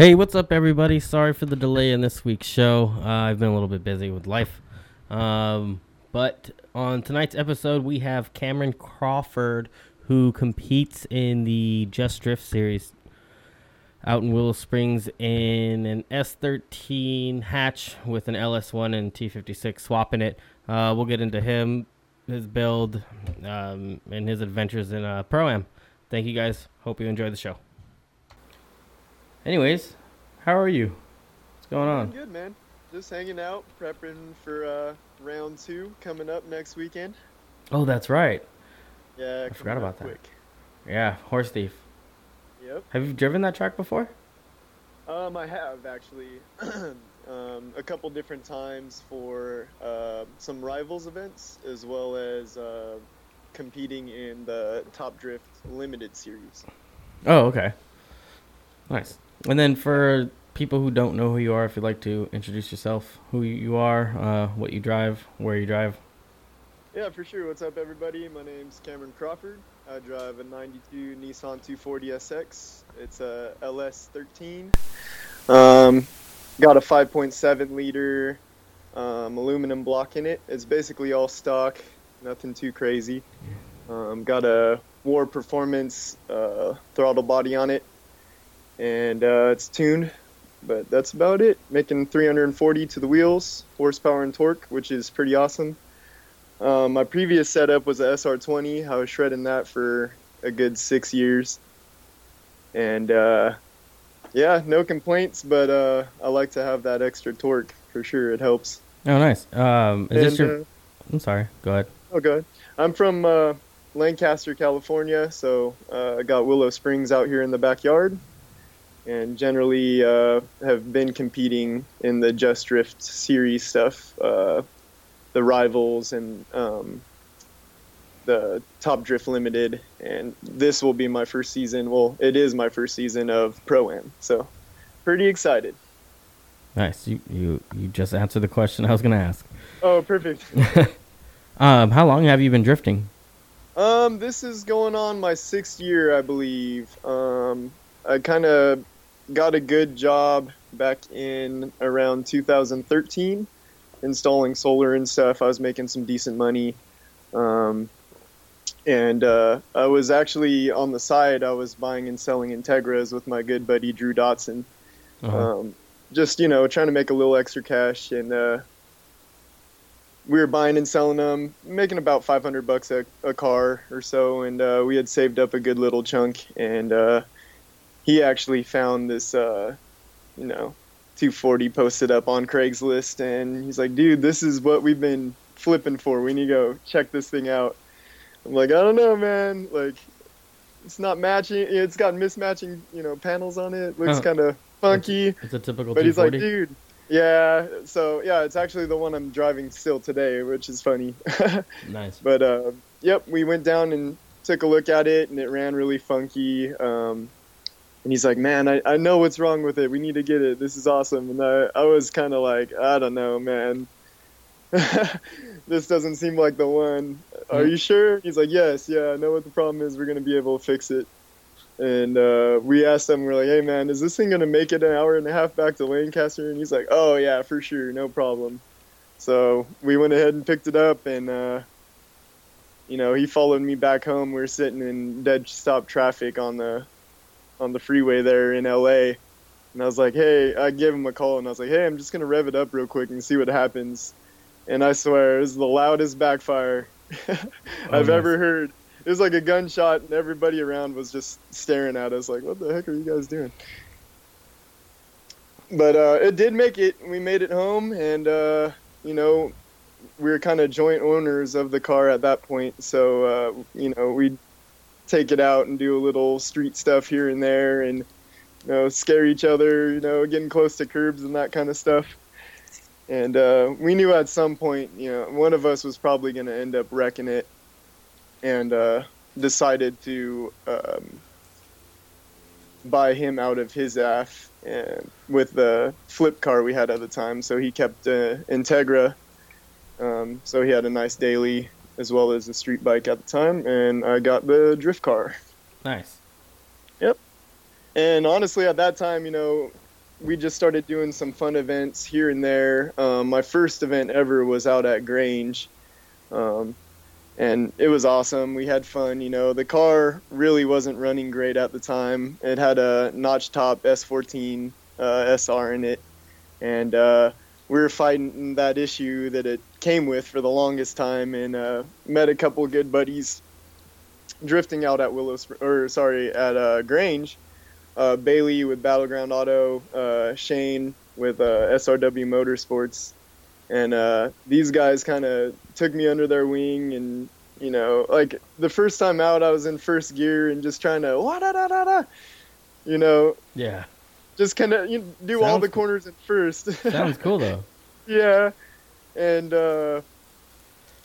Hey, what's up, everybody? Sorry for the delay in this week's show. Uh, I've been a little bit busy with life. Um, but on tonight's episode, we have Cameron Crawford, who competes in the Just Drift series out in Willow Springs in an S13 hatch with an LS1 and T56 swapping it. Uh, we'll get into him, his build, um, and his adventures in uh, Pro Am. Thank you guys. Hope you enjoy the show. Anyways, how are you? What's going on? Doing good, man. Just hanging out, prepping for uh, round two coming up next weekend. Oh, that's right. Yeah, I forgot about that. quick. Yeah, Horse Thief. Yep. Have you driven that track before? Um, I have actually um, a couple different times for uh, some rivals events as well as uh, competing in the Top Drift Limited series. Oh, okay. Nice. And then for people who don't know who you are, if you'd like to introduce yourself, who you are, uh, what you drive, where you drive. Yeah, for sure. What's up, everybody? My name's Cameron Crawford. I drive a 92 Nissan 240 SX. It's a LS13. Um, got a 5.7 liter um, aluminum block in it. It's basically all stock, nothing too crazy. Um, got a War Performance uh, throttle body on it, and uh, it's tuned. But that's about it. Making 340 to the wheels, horsepower and torque, which is pretty awesome. Um, my previous setup was a SR20. I was shredding that for a good six years, and uh, yeah, no complaints. But uh, I like to have that extra torque for sure. It helps. Oh, nice. Um, is this your? uh, I'm sorry. Go ahead. oh, good. I'm from uh, Lancaster, California, so uh, I got Willow Springs out here in the backyard, and generally uh, have been competing in the Just Drift series stuff, uh, the rivals and um, the Top Drift Limited, and this will be my first season. Well, it is my first season of Pro Am, so pretty excited. Nice. You you you just answered the question I was gonna ask. Oh, perfect. Um, how long have you been drifting? Um, this is going on my sixth year, I believe. Um, I kind of got a good job back in around 2013, installing solar and stuff. I was making some decent money. Um, and uh, I was actually on the side. I was buying and selling Integras with my good buddy Drew Dotson. Uh-huh. Um, just you know, trying to make a little extra cash, and uh, we were buying and selling them, making about 500 bucks a, a car or so, and uh, we had saved up a good little chunk. And uh, he actually found this, uh, you know, 240 posted up on Craigslist, and he's like, "Dude, this is what we've been flipping for. We need to go check this thing out." I'm like, "I don't know, man. Like, it's not matching. It's got mismatching, you know, panels on it. Looks Huh. kind of funky." It's a typical But he's like, dude, yeah. So yeah, it's actually the one I'm driving still today, which is funny. nice. but uh, yep, we went down and took a look at it, and it ran really funky. Um, and he's like, man, I, I know what's wrong with it. We need to get it. This is awesome. And I, I was kind of like, I don't know, man. this doesn't seem like the one. Are you sure? He's like, yes, yeah, I know what the problem is. We're to be able to fix it. And uh, we asked him, we're like, hey, man, is this thing to make it an hour and a half back to Lancaster? And he's like, oh, yeah, for sure, no problem. So we went ahead and picked it up, and, uh, you know, he followed me back home. We were sitting in dead stop traffic on the on the freeway there in LA. And I was like, hey, I gave him a call, and I was like, hey, I'm just going to rev it up real quick and see what happens. And I swear, it was the loudest backfire I've nice. ever heard. It was like a gunshot, and everybody around was just staring at us like, what the heck are you guys doing? But uh, it did make it. We made it home, and, uh, you know, we were kind of joint owners of the car at that point. So, uh, you know, we'd take it out and do a little street stuff here and there and, you know, scare each other, you know, getting close to curbs and that kind of stuff. And uh, we knew at some point, you know, one of us was probably going to end up wrecking it and uh, decided to um, buy him out of his AF and with the flip car we had at the time. So he kept uh, Integra. Um, so he had a nice daily as well as a street bike at the time, and I got the drift car. Nice. Yep. And honestly, at that time, you know, we just started doing some fun events here and there. Um, my first event ever was out at Grange, um, and it was awesome. We had fun. You know, the car really wasn't running great at the time. It had a notch top S14 uh, SR in it, and uh, we were fighting that issue that it came with for the longest time, and uh, met a couple good buddies drifting out at Willow, Spr- or sorry, at uh, Grange. Uh, Bailey with Battleground Auto, uh, Shane with uh, SRW Motorsports, and uh, these guys kind of took me under their wing. And you know, like the first time out, I was in first gear and just trying to wah da da da da, you know, Yeah. just kind of you know, do all Sounds the cool. corners at first. that was cool though. yeah, and uh,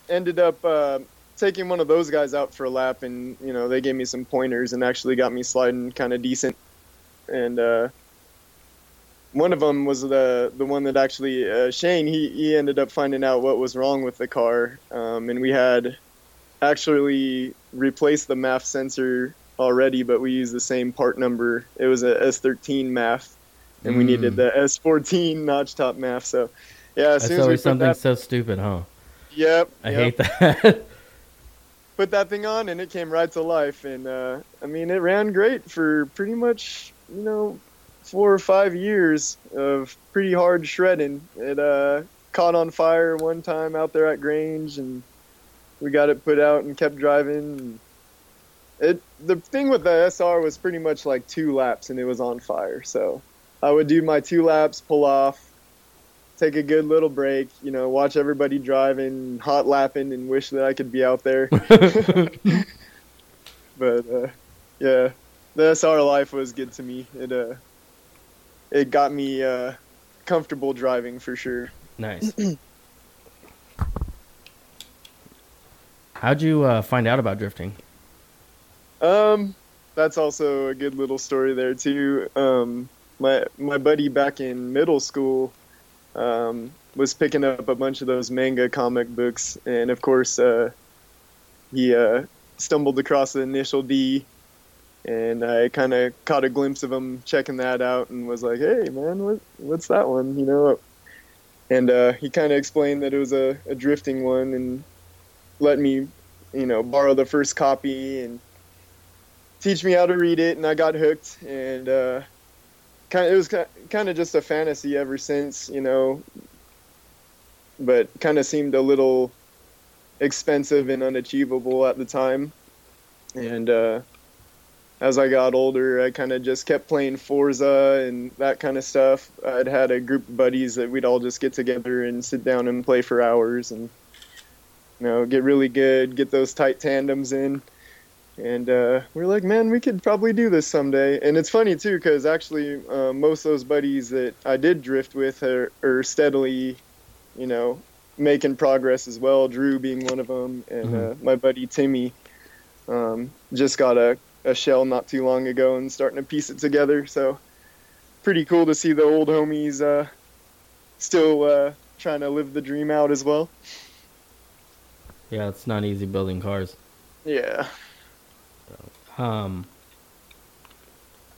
ended up uh, taking one of those guys out for a lap, and you know they gave me some pointers and actually got me sliding kind of decent. And uh, one of them was the the one that actually uh, Shane he he ended up finding out what was wrong with the car, um, and we had actually replaced the MAF sensor already, but we used the same part number. It was a S13 MAF, and we Mm. needed the S14 notch top MAF. So, yeah, as That's soon as we something that, so stupid, huh? yep, I yep, hate that. put that thing on, and it came right to life. And uh, I mean, it ran great for pretty much you know four or five years of pretty hard shredding. It uh, caught on fire one time out there at Grange, and we got it put out and kept driving. And it the thing with the SR was pretty much like two laps, and it was on fire. So I would do my two laps, pull off. Take a good little break, you know, watch everybody driving, hot lapping, and wish that I could be out there. but uh, yeah, the SR life was good to me. It uh, it got me uh, comfortable driving for sure. nice. How'd you uh, find out about drifting? Um, that's also a good little story there too. Um, my my buddy back in middle school um, was picking up a bunch of those manga comic books, and of course, uh, he uh, stumbled across the Initial D, and I kind of caught a glimpse of him checking that out, and was like, "Hey, man, what what's that one?" You know. And uh, he kind of explained that it was a, a drifting one, and let me, you know, borrow the first copy and teach me how to read it, and I got hooked. And uh, kind of, it was kind of just a fantasy ever since, you know. But kind of seemed a little expensive and unachievable at the time. And uh, as I got older, I kind of just kept playing Forza and that kind of stuff. I'd had a group of buddies that we'd all just get together and sit down and play for hours and you know get really good, get those tight tandems in. And uh, we're like, man, we could probably do this someday. And it's funny too, because actually, uh, most of those buddies that I did drift with are, are steadily, you know, making progress as well. Drew being one of them, and uh, my buddy Timmy um, just got a, a shell not too long ago and starting to piece it together. So pretty cool to see the old homies uh, still uh, trying to live the dream out as well. Yeah, it's not easy building cars. Yeah. Um.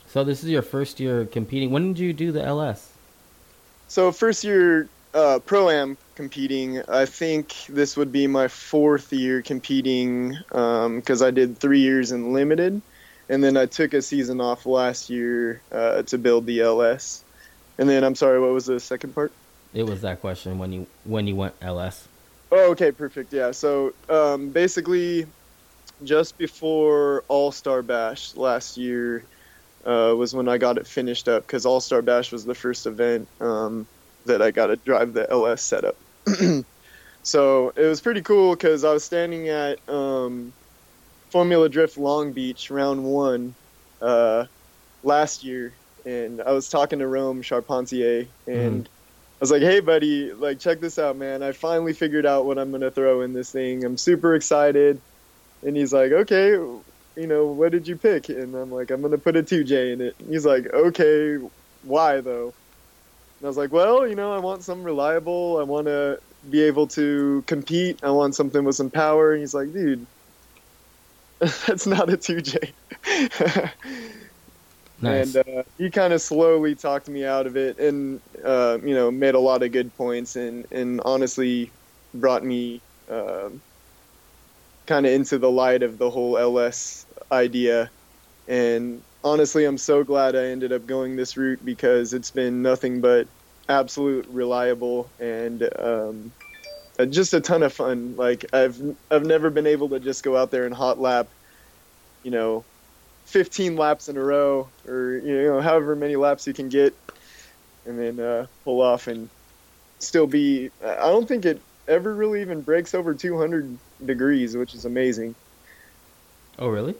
So this is your first year competing. When did you do the LS? So first year uh, pro am competing. I think this would be my fourth year competing because I did three years in limited, and then I took a season off last year uh, to build the LS. And then I'm sorry, what was the second part? It was that question when you when you went LS. Oh, okay, perfect. Yeah. So um, basically, just before All Star Bash last year uh, was when I got it finished up because All Star Bash was the first event um, that I got to drive the LS setup. so it was pretty cool because I was standing at um, Formula Drift Long Beach round one uh, last year, and I was talking to Rome Charpentier, and I was like, "Hey, buddy, like check this out, man! I finally figured out what I'm gonna throw in this thing. I'm super excited." And he's like, "Okay, you know, what did you pick?" And I'm like, "I'm gonna put a 2J in it." And he's like, "Okay, why though?" And I was like, "Well, you know, I want something reliable. I want to be able to compete. I want something with some power." And he's like, "Dude, that's not a 2J." Nice. and uh, he kind of slowly talked me out of it, and uh, you know made a lot of good points, and and honestly brought me um kind of into the light of the whole LS idea, and honestly, I'm so glad I ended up going this route because it's been nothing but absolute reliable and um, uh, just a ton of fun. Like I've I've never been able to just go out there and hot lap, you know, 15 laps in a row or you know however many laps you can get, and then uh, pull off and still be. I don't think it ever really even breaks over 200 degrees, which is amazing. oh, really?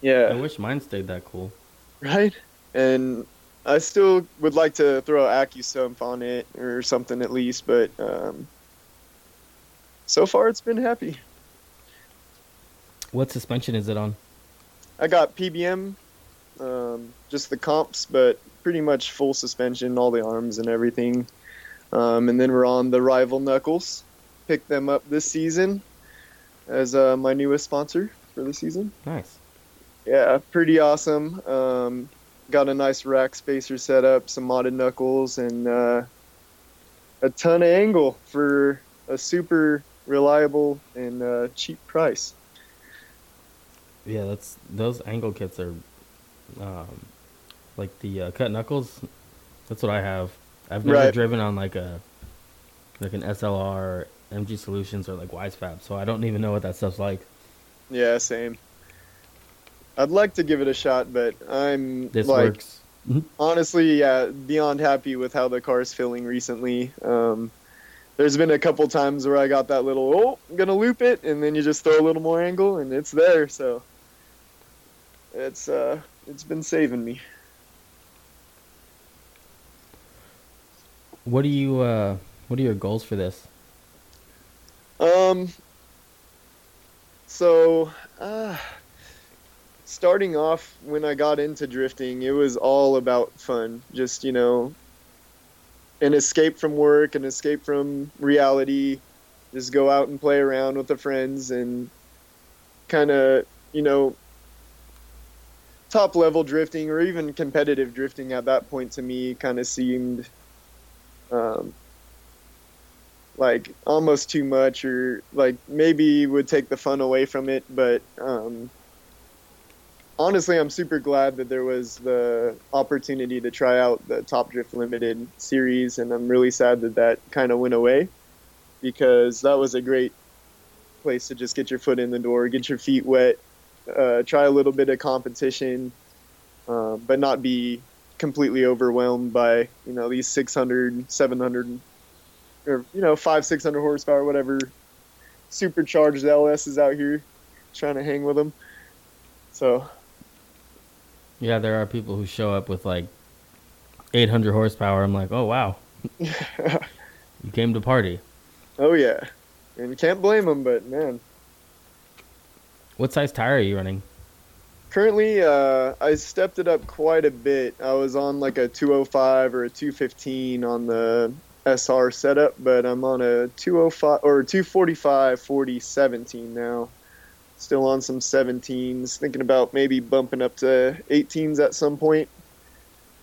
Yeah. I wish mine stayed that cool. right. And I still would like to throw AccuSump on it or something at least, but um, so far it's been happy. What suspension is it on? I got PBM, um, just the comps, but pretty much full suspension, all the arms and everything. Um, and then we're on the Rival Knuckles. Picked them up this season as uh, my newest sponsor for the season. Nice. Yeah, pretty awesome. Um, got a nice rack spacer set up, some modded knuckles, and uh, a ton of angle for a super reliable and uh, cheap price. Yeah, that's those angle kits are, um, like the uh, cut knuckles. That's what I have. I've never Right. driven on like a, like an SLR, MG Solutions, or like Wisefab, so I don't even know what that stuff's like. Yeah, same. I'd like to give it a shot, but I'm This like works. honestly, yeah, beyond happy with how the car's feeling recently. Um, there's been a couple times where I got that little, oh, I'm gonna loop it, and then you just throw a little more angle, and it's there. So it's uh, it's been saving me. What do you uh, what are your goals for this? Um. So, uh, starting off when I got into drifting, it was all about fun. Just you know, an escape from work, an escape from reality. Just go out and play around with the friends and kind of you know top level drifting or even competitive drifting at that point to me kind of seemed um, like almost too much or like maybe would take the fun away from it but um, honestly i'm super glad that there was the opportunity to try out the top drift limited series and i'm really sad that that kind of went away because that was a great place to just get your foot in the door get your feet wet uh, try a little bit of competition uh, but not be completely overwhelmed by you know these 600 700 or you know five six hundred horsepower whatever supercharged ls is out here trying to hang with them so Yeah, there are people who show up with like 800 horsepower. I'm like, oh wow, you came to party. oh yeah and can't blame them but man What size tire are you running? currently uh, i stepped it up quite a bit i was on like a 205 or a 215 on the sr setup but i'm on a 205 or 245 40 17 now still on some 17s thinking about maybe bumping up to 18s at some point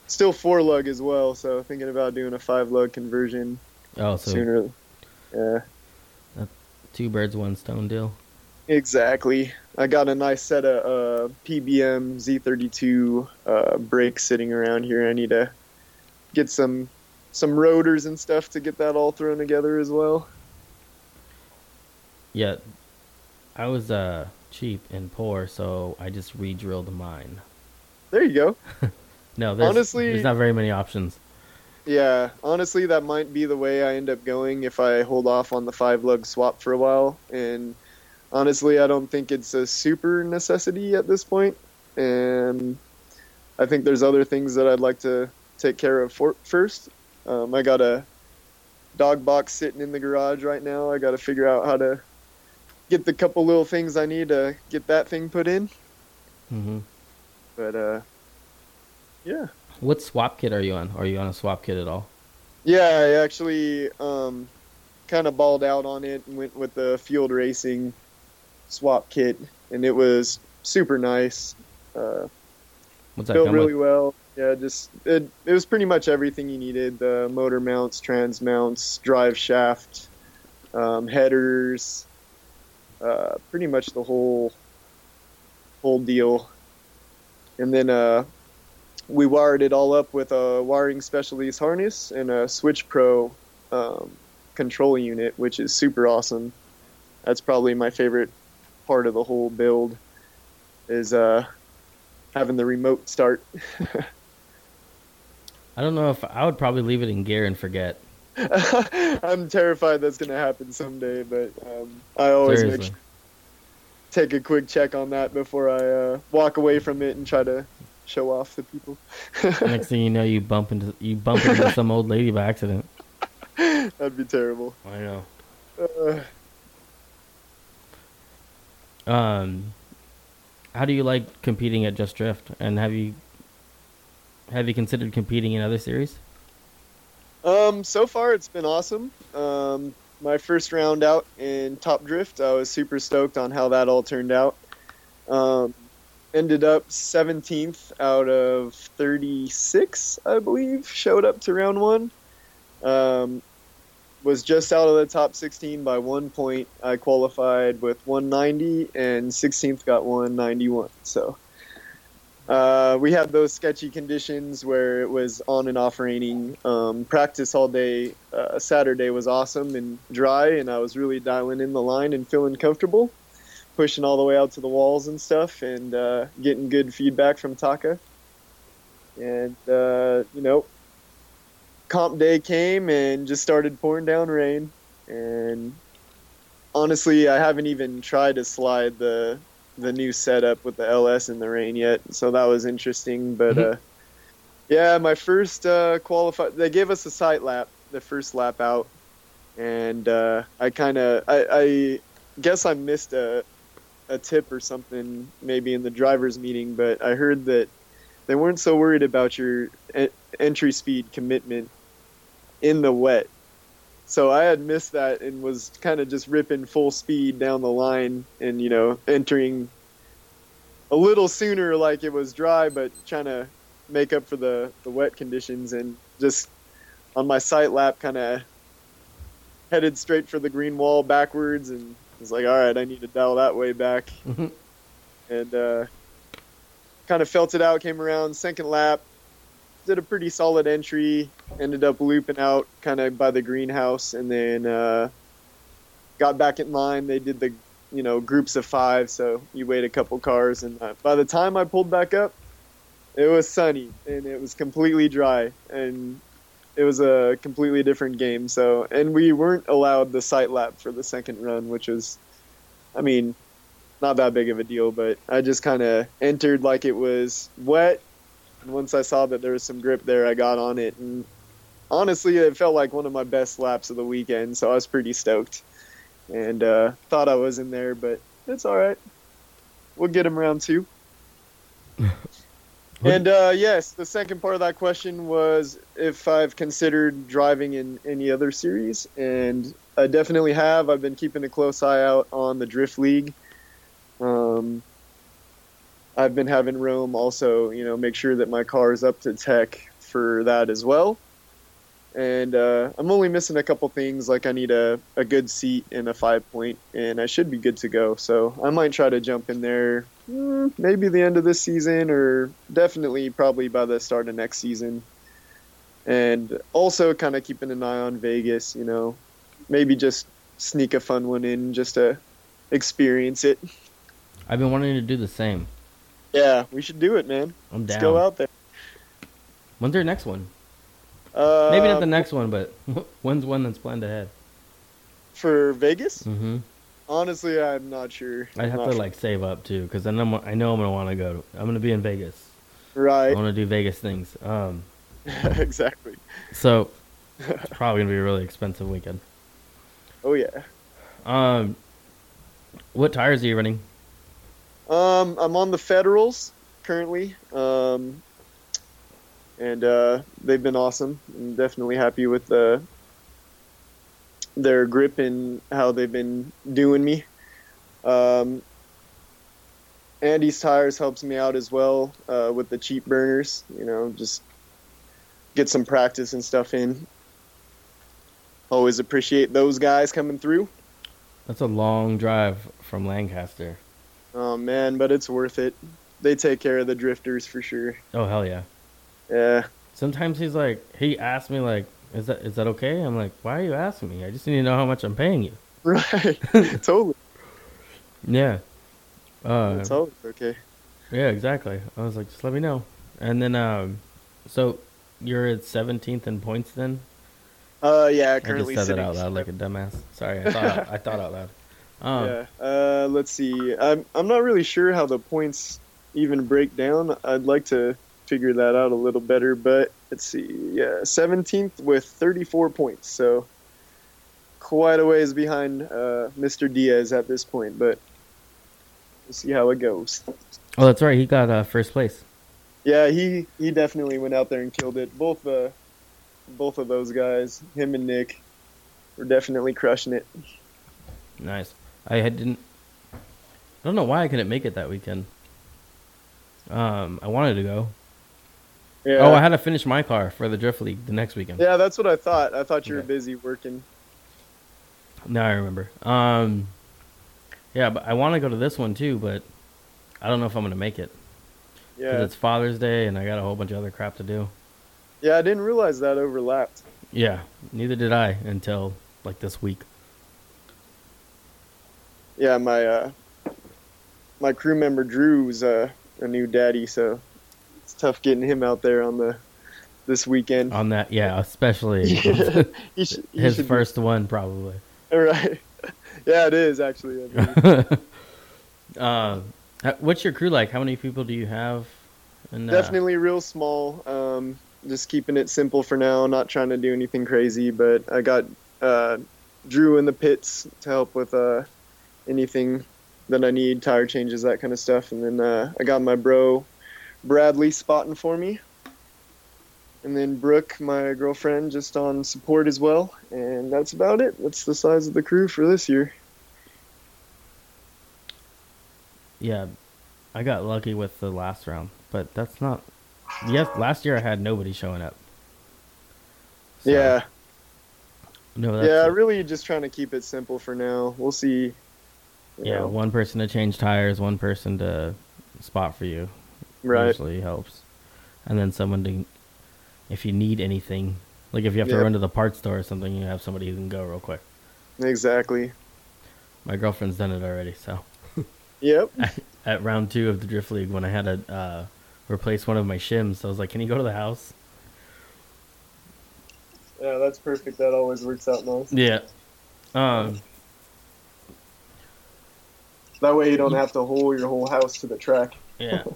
still four lug as well so thinking about doing a five lug conversion Oh, so sooner yeah two birds, one stone deal. Exactly. I got a nice set of uh, PBM Z32 uh, brakes sitting around here. I need to get some some rotors and stuff to get that all thrown together as well. Yeah, I was uh cheap and poor, so I just re-drilled mine. There you go. No, there's, Honestly- there's not very many options. Yeah, honestly, that might be the way I end up going if I hold off on the five lug swap for a while. And honestly, I don't think it's a super necessity at this point. And I think there's other things that I'd like to take care of for, first. Um, I got a dog box sitting in the garage right now. I got to figure out how to get the couple little things I need to get that thing put in. hmm But uh, yeah. What swap kit are you on? Are you on a swap kit at all? Yeah, I actually um, kind of balled out on it and went with the field racing swap kit, and it was super nice. Uh, What's that built really with? well. Yeah, just it, it was pretty much everything you needed: the motor mounts, trans mounts, drive shaft, um, headers, uh, pretty much the whole whole deal. And then uh, we wired it all up with a wiring specialties harness and a Switch Pro um, control unit, which is super awesome. That's probably my favorite part of the whole build is uh, having the remote start. I don't know if I would probably leave it in gear and forget. I'm terrified that's gonna happen someday, but um, I always make Seriously. sure take a quick check on that before I uh, walk away from it and try to show off the people. Next thing you know, you bump into you bump into some old lady by accident. That'd be terrible. I know. Uh, Um, how do you like competing at Just Drift? And have you have you considered competing in other series? Um, so far it's been awesome. Um, my first round out in Top Drift, I was super stoked on how that all turned out. Um, ended up 17th out of 36, I believe, showed up to round one. Um, was just out of the top 16 by one point. I qualified with 190, and 16th got 191. So uh, we had those sketchy conditions where it was on and off raining. Um, practice all day. Uh, Saturday was awesome and dry, and I was really dialing in the line and feeling comfortable, pushing all the way out to the walls and stuff, and uh, getting good feedback from Taka. And uh, you know, comp day came and just started pouring down rain, and honestly, I haven't even tried to slide the the new setup with the LS in the rain yet, so that was interesting. But Mhm. uh, yeah, my first uh, qualified, they gave us a sight lap, the first lap out, and uh, I kind of, I, I guess I missed a a tip or something maybe in the drivers meeting, but I heard that they weren't so worried about your en- entry speed commitment in the wet. So I had missed that and was kind of just ripping full speed down the line and you know entering a little sooner like it was dry but trying to make up for the the wet conditions and just on my sight lap kind of headed straight for the green wall backwards and was like all right I need to dial that way back Mhm. and uh, kind of felt it out. Came around second lap, did a pretty solid entry. Ended up looping out kind of by the greenhouse, and then uh, got back in line. They did the you know groups of five, so you wait a couple cars, and uh, by the time I pulled back up, it was sunny and it was completely dry, and it was a completely different game. So, and we weren't allowed the sight lap for the second run, which was, I mean, not that big of a deal, but I just kind of entered like it was wet. And once I saw that there was some grip there, I got on it. And honestly, it felt like one of my best laps of the weekend, so I was pretty stoked. And uh, thought I was in there, but it's all right. We'll get him round two. and uh, yes, the second part of that question was if I've considered driving in any other series, and I definitely have. I've been keeping a close eye out on the Drift League. Um, I've been having Rome also, you know, make sure that my car is up to tech for that as well. And uh, I'm only missing a couple things, like I need a, a good seat and a five point, and I should be good to go. So I might try to jump in there, mm, maybe the end of this season, or definitely probably by the start of next season. And also kind of keeping an eye on Vegas, you know, maybe just sneak a fun one in just to experience it. I've been wanting to do the same. Yeah, we should do it, man. I'm Let's down. go out there. When's their next one? Uh, Maybe not the next one, but when's one that's planned ahead? for Vegas. hmm Honestly, I'm not sure. I have to sure. like save up too, because then I'm, I know I'm gonna want to go. I'm gonna be in Vegas. Right. I want to do Vegas things. Um, exactly. so it's probably gonna be a really expensive weekend. Oh yeah. Um, what tires are you running? Um, I'm on the Federals currently. Um, and uh, they've been awesome. I'm definitely happy with the their grip and how they've been doing me. Um, Andy's Tires helps me out as well uh, with the cheap burners. You know, just get some practice and stuff in. Always appreciate those guys coming through. That's a long drive from Lancaster. Oh man, but it's worth it. They take care of the drifters for sure. Oh hell yeah. Yeah. Sometimes he's like, he asked me like, "Is that is that okay?" I'm like, "Why are you asking me? I just need to know how much I'm paying you." Right. totally. Yeah. Uh, It's always okay. yeah, exactly. I was like, just let me know. And then, um, so you're at 17th in points then? Uh, yeah. I just Currently said that out loud like a dumbass. Sorry, I thought out, I thought out loud. Um, yeah. Uh, let's see. I'm I'm not really sure how the points even break down. I'd like to figure that out a little better, but let's see. Yeah, 17th with 34 points, so quite a ways behind uh, Mr. Diaz at this point, but we'll see how it goes. Oh, that's right. He got uh, first place. Yeah, he he definitely went out there and killed it. Both uh, both of those guys, him and Nick, were definitely crushing it. Nice. I had didn't. I don't know why I couldn't make it that weekend. Um, I wanted to go. Yeah. Oh, I had to finish my car for the drift league the next weekend. yeah, that's what I thought. I thought you were Okay. busy working. Now I remember. Um, yeah, but I want to go to this one too, but I don't know if I'm gonna make it because Yeah. it's Father's Day and I got a whole bunch of other crap to do. Yeah, I didn't realize that overlapped. Yeah, neither did I until like this week. Yeah, my uh, my crew member Drew's uh, a new daddy, so tough getting him out there on the this weekend. On that, yeah, especially Yeah, he sh- he his should be- first one probably. right. yeah, it is actually. I uh, what's your crew like? How many people do you have? And, uh, Definitely real small. Um, just keeping it simple for now. Not trying to do anything crazy, but I got uh, Drew in the pits to help with uh, anything that I need, tire changes, that kind of stuff. And then uh, I got my bro Bradley spotting for me. And then Brooke, my girlfriend, just on support as well. And that's about it. That's the size of the crew for this year. Yeah, I got lucky with the last round, but that's not. Yes, last year I had nobody showing up. So, yeah. No, that's Yeah, really just trying to keep it simple for now. We'll see. yeah. know. One person to change tires, one person to spot for you. Right. Usually helps, and then someone to, if you need anything, like if you have to Yep. run to the parts store or something, you have somebody who can go real quick. Exactly. My girlfriend's done it already, so. Yep. at round two of the drift league when I had to uh, replace one of my shims. I was like, "Can you go to the house?" Yeah, that's perfect. That always works out nice. Yeah. Um. That way you don't have to haul your whole house to the track. Yeah.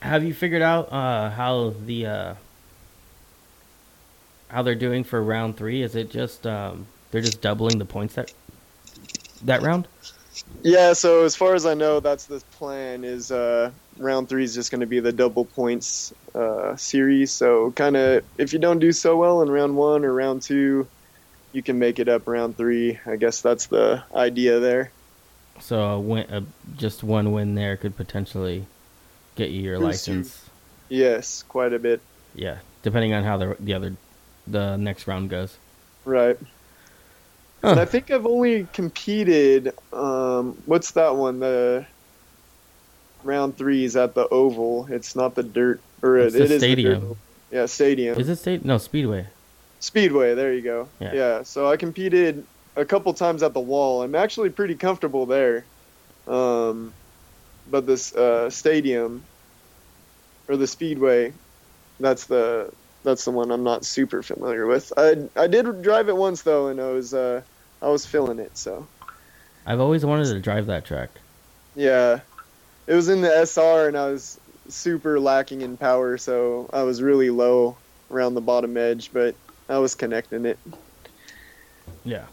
Have you figured out uh, how the uh, how they're doing for round three? Is it just um, they're just doubling the points that that round? Yeah, so as far as I know, that's the plan. Is uh, round three is just going to be the double points uh, series. So kind of, if you don't do so well in round one or round two, you can make it up round three. I guess that's the idea there. So a win, uh, just one win there could potentially get you your Boost you. license. Yes, quite a bit. Yeah, depending on how the the other the next round goes. Right. Huh. And I think I've only competed. Um, what's that one? The round three is at the oval. It's not the dirt, or It's it, the it is stadium. Yeah, stadium. Is it state? No, Speedway. Speedway. There you go. Yeah. Yeah. So I competed a couple times at the wall. I'm actually pretty comfortable there. Um, but this uh, stadium or the speedway, that's the that's the one I'm not super familiar with. I I did drive it once though, and I was uh, I was feeling it. So I've always wanted to drive that track. yeah, it was in the SR, and I was super lacking in power, so I was really low around the bottom edge, but I was connecting it. Yeah.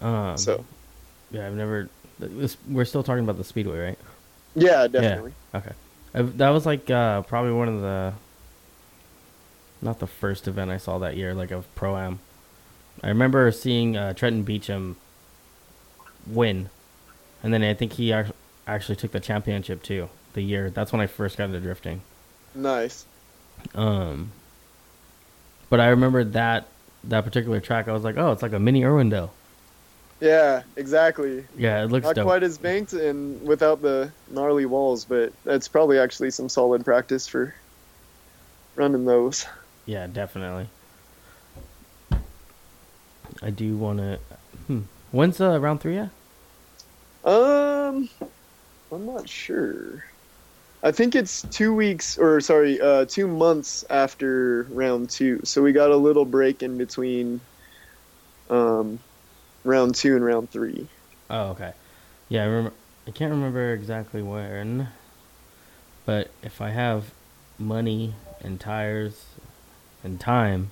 Um, So yeah, I've never. This, we're still talking about the Speedway, right? yeah, definitely. Yeah. Okay. That was like uh, probably one of the. Not the first event I saw that year, like of pro am. I remember seeing uh, Trenton Beechum win, and then I think he ac- actually took the championship too. the year. That's when I first got into drifting. Nice. Um, but I remember that that particular track. I was like, oh, it's like a mini Irwindale. Yeah, exactly. Yeah, it looks Not dope. quite as banked and without the gnarly walls, but that's probably actually some solid practice for running those. Yeah, definitely. I do want to. Hmm. When's uh, round three Yeah. Um, I'm not sure. I think it's two weeks, or sorry, uh, two months after round two. So we got a little break in between um, round two and round three. Oh, okay. Yeah, I remember. I can't remember exactly when, but if I have money and tires and time,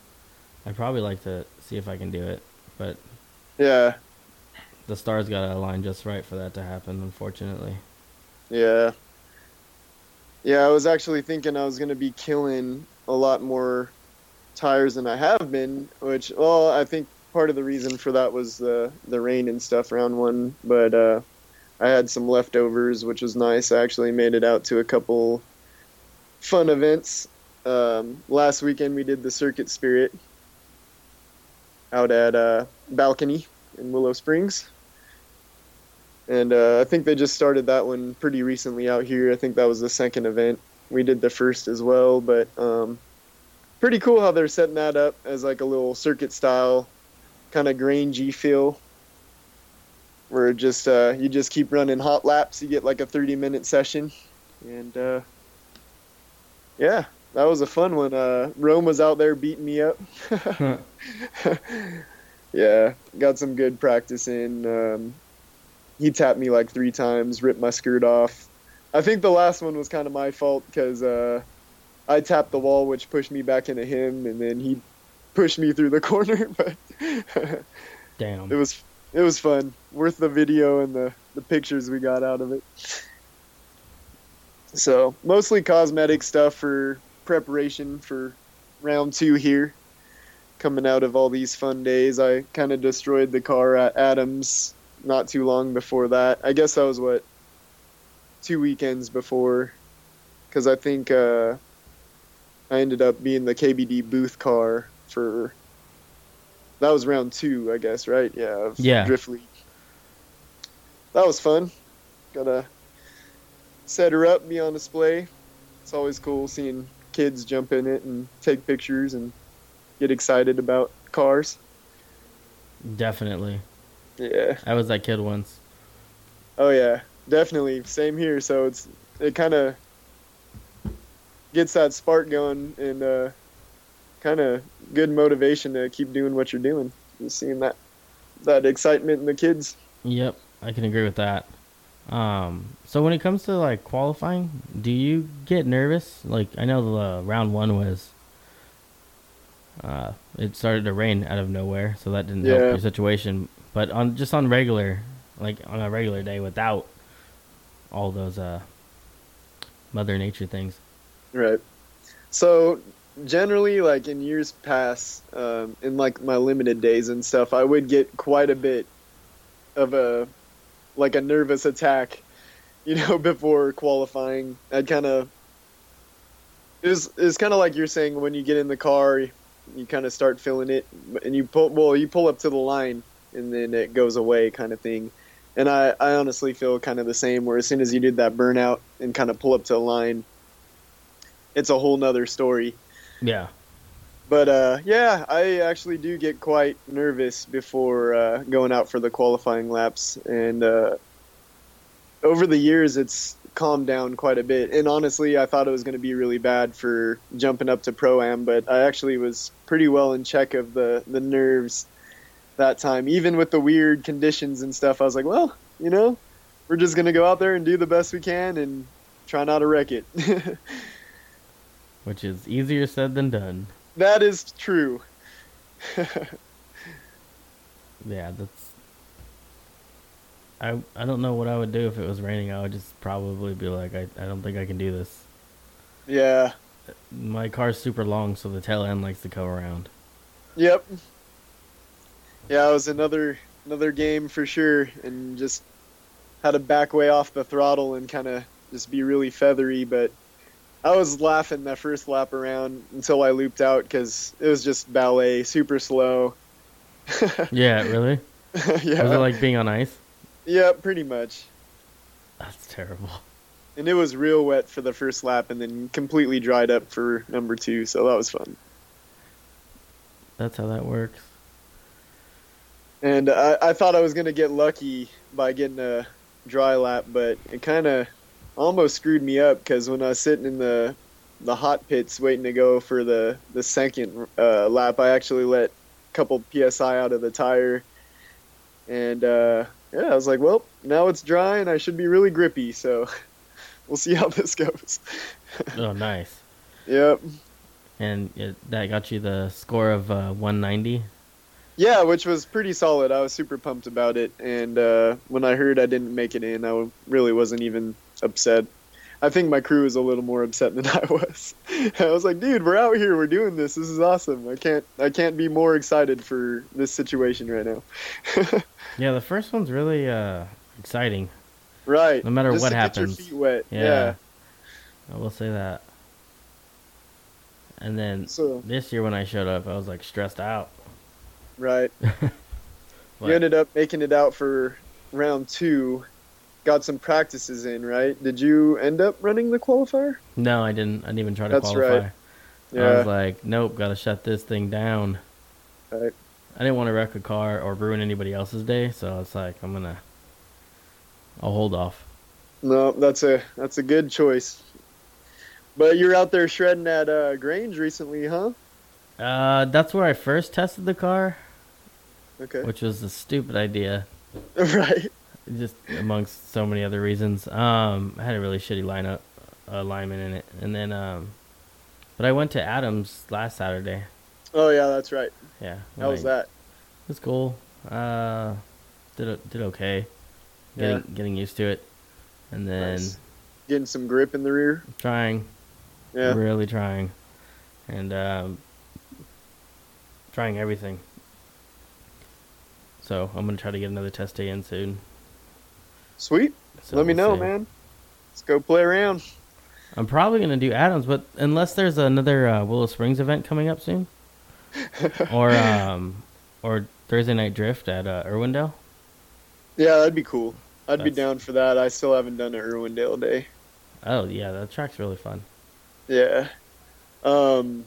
I'd probably like to see if I can do it. But Yeah, the stars gotta align just right for that to happen. Unfortunately. yeah. Yeah, I was actually thinking I was to be killing a lot more tires than I have been, which, well, I think part of the reason for that was the, the rain and stuff round one, but uh, I had some leftovers, which was nice. I actually made it out to a couple fun events. Um, last weekend we did the Circuit Spirit out at uh, Balcony in Willow Springs. And uh, I think they just started that one pretty recently out here. I think that was the second event. We did the first as well, but um, pretty cool how they're setting that up as like a little circuit style, kind of grangey feel. Where just uh, you just keep running hot laps. You get like a 30 minute session, and uh, yeah, that was a fun one. Uh, Rome was out there beating me up. yeah, got some good practice in. Um, he tapped me like three times, ripped my skirt off. I think the last one was kind of my fault because uh, I tapped the wall, which pushed me back into him, and then he pushed me through the corner. But Damn. it was it was fun, worth the video and the the pictures we got out of it. So mostly cosmetic stuff for preparation for round two here. Coming out of all these fun days, I kind of destroyed the car at Adams not too long before that. I guess that was what two weekends before, because I think uh, I ended up being the KBD booth car for that was round two, I guess, right? Yeah, of Yeah. Drift League. That was fun. Gotta set her up, be on display. It's always cool seeing kids jump in it and take pictures and get excited about cars. Definitely. Yeah. I was that kid once. Oh yeah, definitely. Same here. So it's it kind of gets that spark going and uh, kind of good motivation to keep doing what you're doing. Just seeing that that excitement in the kids. Yep, I can agree with that. Um, so when it comes to like qualifying, do you get nervous? Like I know the round one was, uh, it started to rain out of nowhere, so that didn't help your situation. But on just on regular, like on a regular day without all those uh, Mother Nature things. Right. So generally, like in years past, um, in like my limited days and stuff, I would get quite a bit of a like a nervous attack, you know, before qualifying. I'd kind of it was it's kind of like you're saying when you get in the car, you kind of start feeling it, and you pull well, you pull up to the line, and then it goes away, kind of thing. And I, I honestly feel kind of the same. Where as soon as you did that burnout and kind of pull up to the line, it's a whole nother story. Yeah, But uh, yeah, I actually do get quite nervous before uh, going out for the qualifying laps, and uh, over the years it's calmed down quite a bit. And honestly, I thought it was going to be really bad for jumping up to pro am, but I actually was pretty well in check of the the nerves that time. Even with the weird conditions and stuff, I was like, well, you know, we're just going to go out there and do the best we can and try not to wreck it. which is easier said than done. that is true. Yeah, that's. I I don't know what I would do if it was raining. I would just probably be like, I, I don't think I can do this. yeah. My car's super long, so the tail end likes to go around. Yep. Yeah, it was another another game for sure, and just had to back way off the throttle and kind of just be really feathery. But I was laughing that first lap around until I looped out because it was just ballet, super slow. Yeah, really? yeah, Was it like being on ice? yeah, pretty much. That's terrible. And it was real wet for the first lap, and then completely dried up for number two. So that was fun. That's how that works. And I, I thought I was gonna get lucky by getting a dry lap, but it kind of almost screwed me up because when I was sitting in the the hot pits waiting to go for the the second uh, lap, I actually let a couple psi out of the tire, and uh, yeah, I was like, well, now it's dry and I should be really grippy, so we'll see how this goes. Oh, nice. yep. And it, that got you the score of uh, 190. Yeah, which was pretty solid. I was super pumped about it, and uh, when I heard I didn't make it in, I really wasn't even upset. I think my crew was a little more upset than I was. I was like, "Dude, we're out here, we're doing this. This is awesome. I can't, I can't be more excited for this situation right now." Yeah, the first one's really uh, exciting. right. No matter Just what happens. Get your feet wet. Yeah. Yeah. I will say that. And then So this year when I showed up, I was like stressed out. Right. You ended up making it out for round two. Got some practices in, right? Did you end up running the qualifier? No, I didn't. I didn't even try to That's qualify. right. I was like, nope, gotta shut this thing down. Right. I didn't want to wreck a car or ruin anybody else's day, so it's like I'm gonna. I'll hold off. No, that's a that's a good choice. But you're out there shredding at uh, Grange recently, huh? Uh, that's where I first tested the car, Okay. which was a stupid idea, right. just amongst so many other reasons. Um, I had a really shitty lineup, uh, alignment in it, and then um, but I went to Adams last Saturday. Oh yeah, that's right. Yeah, How was that? It was cool. Uh, did did okay. Getting Yeah. getting used to it, and then Nice. Getting some grip in the rear. trying, Yeah. really trying, and um, trying everything. So I'm gonna try to get another test day in soon. Sweet. So Let me know, see. man. Let's go play around. I'm probably gonna do Adams, but unless there's another uh, Willow Springs event coming up soon, or um, or Thursday Night Drift at uh, Irwindale. Yeah, that'd be cool. I'd be down for that. I still haven't done an Irwindale day. Oh yeah, that track's really fun. Yeah. Um,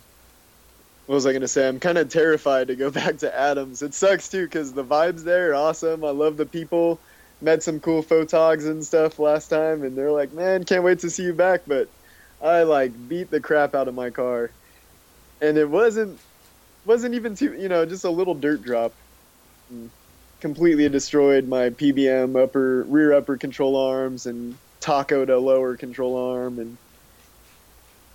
what was I gonna say? I'm kind of terrified to go back to Adams. It sucks too because the vibes there are awesome. I love the people. Met some cool photogs and stuff last time, and they're like, "Man, can't wait to see you back." But I like beat the crap out of my car, and it wasn't wasn't even too you know just a little dirt drop. Completely destroyed my PBM upper rear upper control arms and taco to lower control arm and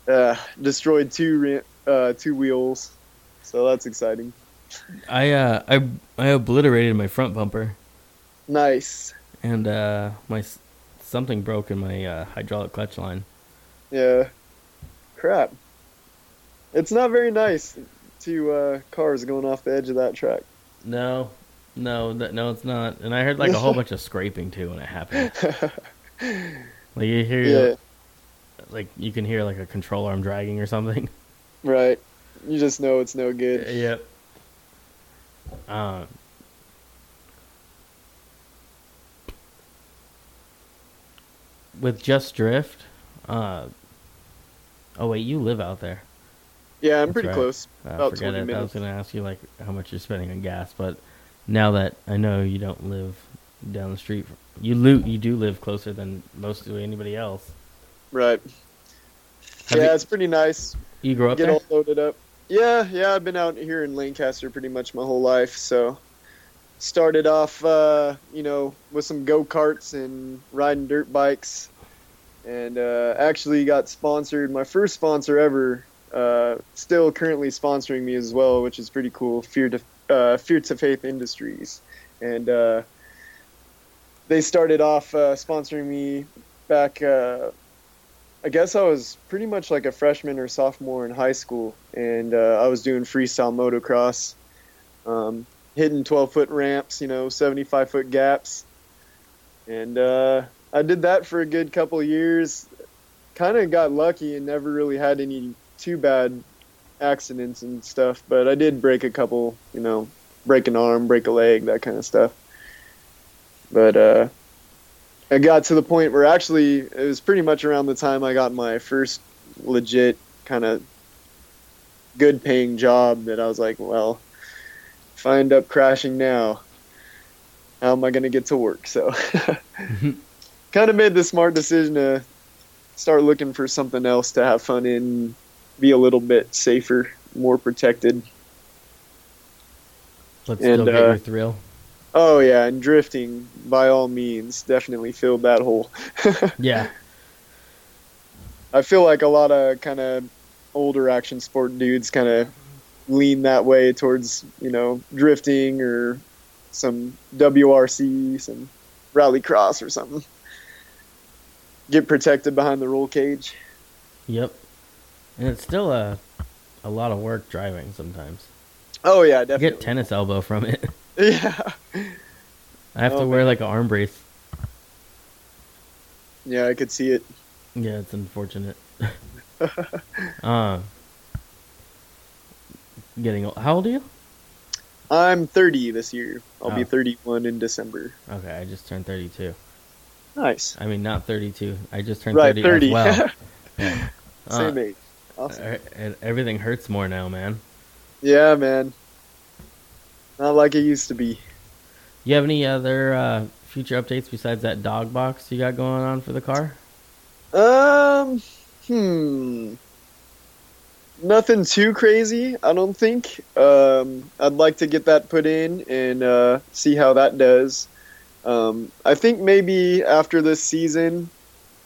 uh, destroyed two uh, two wheels, so that's exciting. I uh I I obliterated my front bumper Nice, and uh my something broke in my uh, hydraulic clutch line. yeah. Crap, it's not very nice to uh, cars going off the edge of that track. No, no, that no, it's not. And I heard like a whole bunch of scraping too when it happened. Like you hear, yeah, like you can hear like a control arm dragging or something. right. You just know it's no good. yep. Um. With just drift, uh. Oh wait, you live out there. Yeah, I'm That's pretty right. close. Uh, About forget 20 it. I was going to ask you like how much you're spending on gas, but now that I know you don't live down the street, you lo- you do live closer than most of anybody else. Right. Have yeah, you, it's pretty nice. You grew up Get there? all loaded up. Yeah, yeah. I've been out here in Lancaster pretty much my whole life. So started off, uh, you know, with some go karts and riding dirt bikes, and uh, actually got sponsored. My first sponsor ever, uh, still currently sponsoring me as well, which is pretty cool. Fear to uh, Fear to Faith Industries, and uh, they started off uh, sponsoring me back. I guess I was pretty much like a freshman or sophomore in high school, and uh, I was doing freestyle motocross, um, hitting 12 foot ramps, you know, 75 foot gaps, and uh, I did that for a good couple years. Kind of got lucky and never really had any too bad accidents and stuff. But I did break a couple, you know, break an arm, break a leg, that kind of stuff. But uh, I got to the point where actually it was pretty much around the time I got my first legit kind of good paying job that I was like, well, if I end up crashing now, how am I going to get to work? So kind of made the smart decision to start looking for something else to have fun in, be a little bit safer, more protected. But And, still get uh, your thrill. Oh yeah, and drifting by all means definitely filled that hole. Yeah. I feel like a lot of kind of older action sport dudes kind of lean that way towards you know drifting or some WRC, some rally cross or something. Get protected behind the roll cage. Yep. And it's still a a lot of work driving sometimes. Oh yeah, definitely. get tennis elbow from it. Yeah, I have to Oh, wear man. like an arm brace. yeah, I could see it. Yeah, it's unfortunate. uh, getting old. How old are you? I'm 30 this year. I'll be Oh. 31 in December. Okay, I just turned 32. Nice. I mean, not 32. I just turned Right, 30, 30. as well. Yeah. Same Uh, age. Awesome. e- and everything hurts more now, man. Yeah, man. Not like it used to be. You have any other uh, future updates besides that dog box you got going on for the car? Um, hmm. Nothing too crazy, I don't think. Um, I'd like to get that put in and uh, see how that does. Um, I think maybe after this season,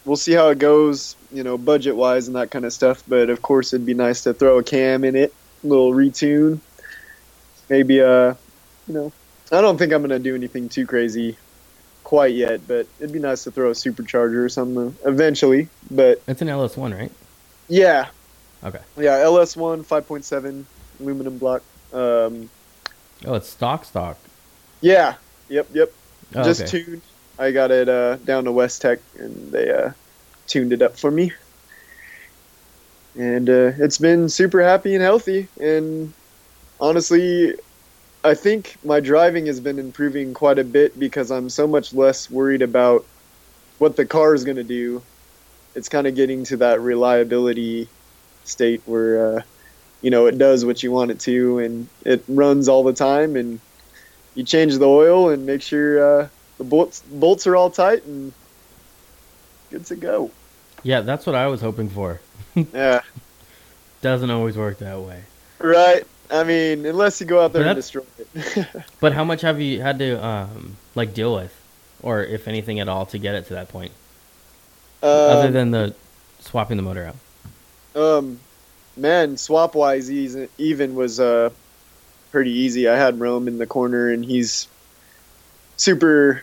we'll see how it goes, you know, budget wise and that kind of stuff. But of course, it'd be nice to throw a cam in it, little retune. Maybe, uh, you know, I don't think I'm going to do anything too crazy quite yet, but it'd be nice to throw a supercharger or something eventually. But It's an LS1, right? yeah, Okay. yeah, LS1 5.7 aluminum block. Um, Oh, it's stock stock. yeah, yep, yep. Oh, Just okay. tuned. I got it uh, down to Westech, and they uh, tuned it up for me. And uh, it's been super happy and healthy. And honestly, I think my driving has been improving quite a bit because I'm so much less worried about what the car is going to do. It's kind of getting to that reliability state where, uh, you know, it does what you want it to and it runs all the time. And you change the oil and make sure uh, the bolts bolts are all tight and good to go. Yeah, that's what I was hoping for. Yeah, Doesn't always work that way. right. I mean, unless you go out there and destroy it. But how much have you had to um, like deal with, or if anything at all, to get it to that point, other Um, than the swapping the motor out? Um, man, swap wise, even was uh pretty easy. I had Rome in the corner, and he's super,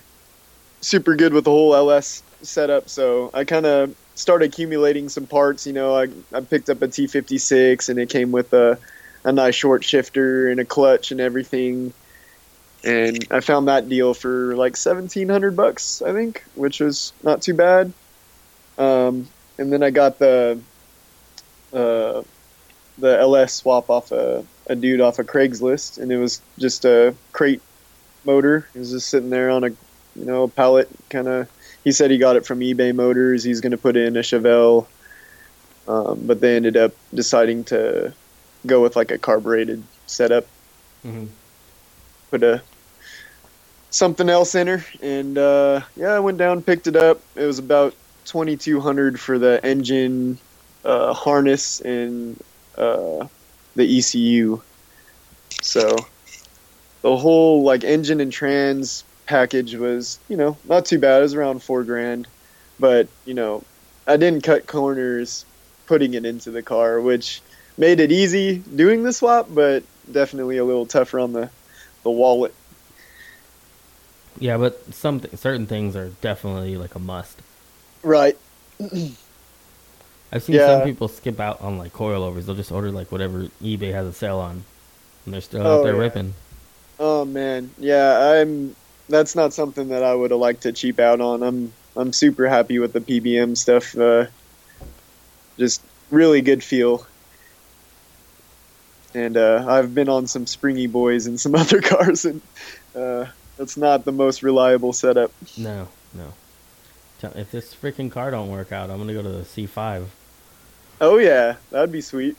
super good with the whole LS setup. So I kind of started accumulating some parts. You know, I I picked up a T56, and it came with a a nice short shifter and a clutch and everything. And I found that deal for like seventeen hundred bucks, I think, which was not too bad. Um, and then I got the uh, the LS swap off a, a dude off of Craigslist, and it was just a crate motor. It was just sitting there on a you know a pallet, kind of. He said he got it from eBay Motors. He's going to put in a Chevelle, um, but they ended up deciding to go with like a carbureted setup. Mm-hmm. Put a something else in her, and uh, yeah, I went down, picked it up. It was about twenty two hundred for the engine uh, harness and uh, the ECU. So the whole like engine and trans package was, you know, not too bad. It was around four grand, but you know, I didn't cut corners putting it into the car, which made it easy doing the swap, but definitely a little tougher on the the wallet. Yeah, but some th- certain things are definitely like a must. Right. I've seen Yeah. some people skip out on like coilovers. They'll just order like whatever eBay has a sale on, and they're still Oh, out there yeah. ripping. Oh man, yeah, I'm. That's not something that I would have liked to cheap out on. I'm I'm super happy with the PBM stuff. Uh, just really good feel. And uh, I've been on some Springy Boys and some other cars, and uh, that's not the most reliable setup. No, no. If this freaking car don't work out, I'm gonna go to the C5. Oh yeah, that'd be sweet.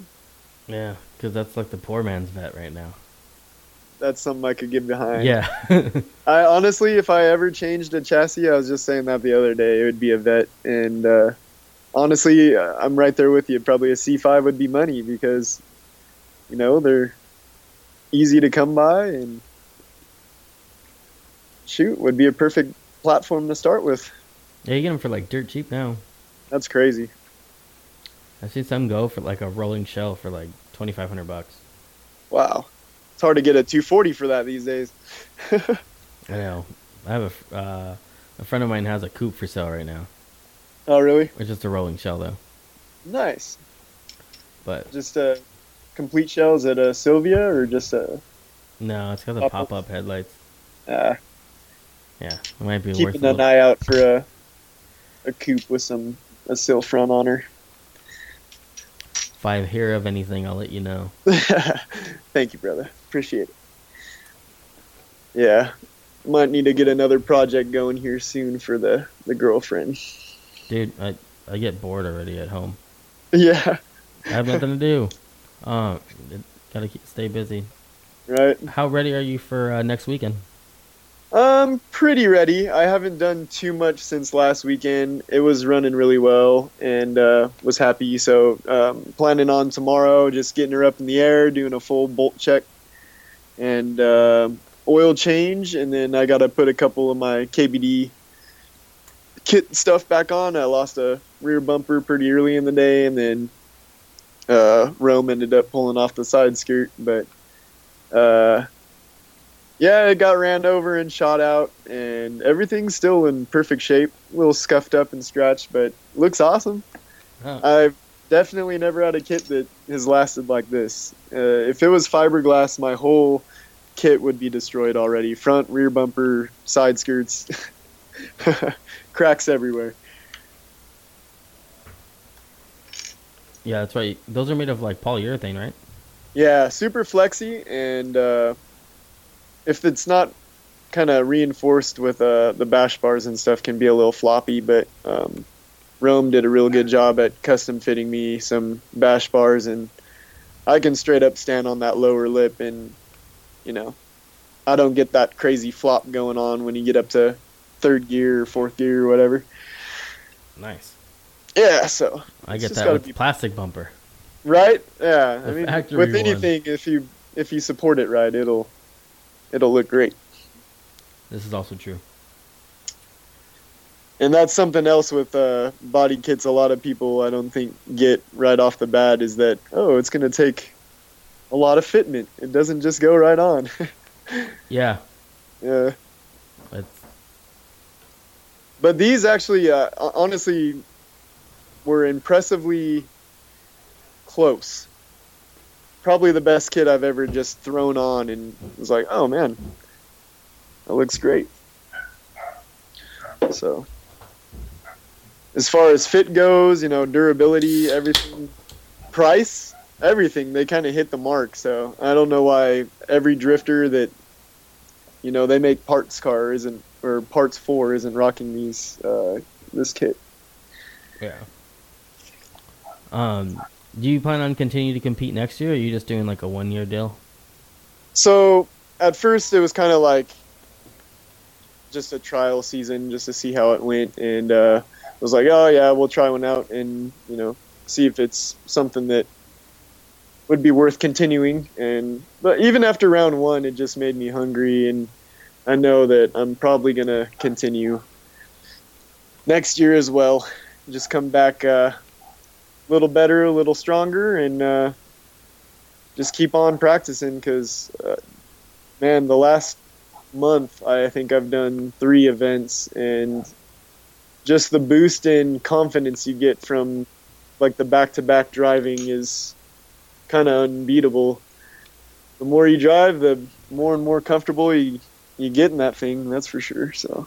Yeah, because that's like the poor man's Vette right now. That's something I could get behind. Yeah. I honestly, if I ever changed a chassis, I was just saying that the other day, it would be a Vette. And uh, honestly, uh, I'm right there with you. Probably a C5 would be money because, you know, they're easy to come by and shoot would be a perfect platform to start with. yeah, you get them for like dirt cheap now. That's crazy. I see some go for like a rolling shell for like 2,500 bucks. Wow, it's hard to get a 240 for that these days. I know. I have a uh, a friend of mine has a coupe for sale right now. oh, really? It's just a rolling shell though. Nice. But Just a complete shells at a Silvia or just a no, it's got the Pop-up. up headlights. uh, Yeah, it might be worth keeping an eye out for a a coupe with some a sill front on her. If I hear of anything, I'll let you know. Thank you, brother. Appreciate it. Yeah, might need to get another project going here soon for the the girlfriend. Dude, I I get bored already at home. Yeah, I have nothing to do. Uh, gotta keep, stay busy. right. How ready are you for uh, next weekend? Um, pretty ready. I haven't done too much since last weekend. It was running really well and uh, was happy. So, um, planning on tomorrow, just getting her up in the air, doing a full bolt check and uh, oil change, and then I got to put a couple of my KBD kit stuff back on. I lost a rear bumper pretty early in the day, and then uh, Rome ended up pulling off the side skirt, but. Uh, yeah, it got ran over and shot out, and everything's still in perfect shape. A little scuffed up and scratched, but looks awesome. Huh. I've definitely never had a kit that has lasted like this. Uh, if it was fiberglass, my whole kit would be destroyed already. Front, rear bumper, side skirts, cracks everywhere. Yeah, that's right. Those are made of like polyurethane, right? Yeah, super flexy, and uh, if it's not kind of reinforced with uh, the bash bars and stuff, can be a little floppy. But um, Rome did a real good job at custom fitting me some bash bars, and I can straight up stand on that lower lip, and you know, I don't get that crazy flop going on when you get up to third gear or fourth gear or whatever. Nice. Yeah, so I get that with be- plastic bumper. Right? Yeah. I mean, with one. anything, if you if you support it right, it'll it'll look great. This is also true. And that's something else with uh, body kits. A lot of people I don't think get right off the bat is that oh, it's going to take a lot of fitment. It doesn't just go right on. Yeah, yeah. But these actually, uh, honestly, were impressively close. Probably the best kit I've ever just thrown on, and was like, oh man, that looks great. So, as far as fit goes, you know, durability, everything, price, everything, they kind of hit the mark. So I don't know why every drifter that, you know, they make parts car isn't or parts four isn't rocking these uh, this kit. yeah. Um, do you plan on continuing to compete next year, or are you just doing like a one year deal? So at first it was kind of like just a trial season, just to see how it went, and uh, I was like, oh yeah, we'll try one out, and you know, see if it's something that would be worth continuing. And but even after round one, it just made me hungry, and I know that I'm probably gonna continue next year as well. Just come back uh, little better, a little stronger, and uh, just keep on practicing because uh, man the last month i think i've done three events and just the boost in confidence you get from like the back-to-back driving is kind of unbeatable the more you drive the more and more comfortable you, you get in that thing that's for sure so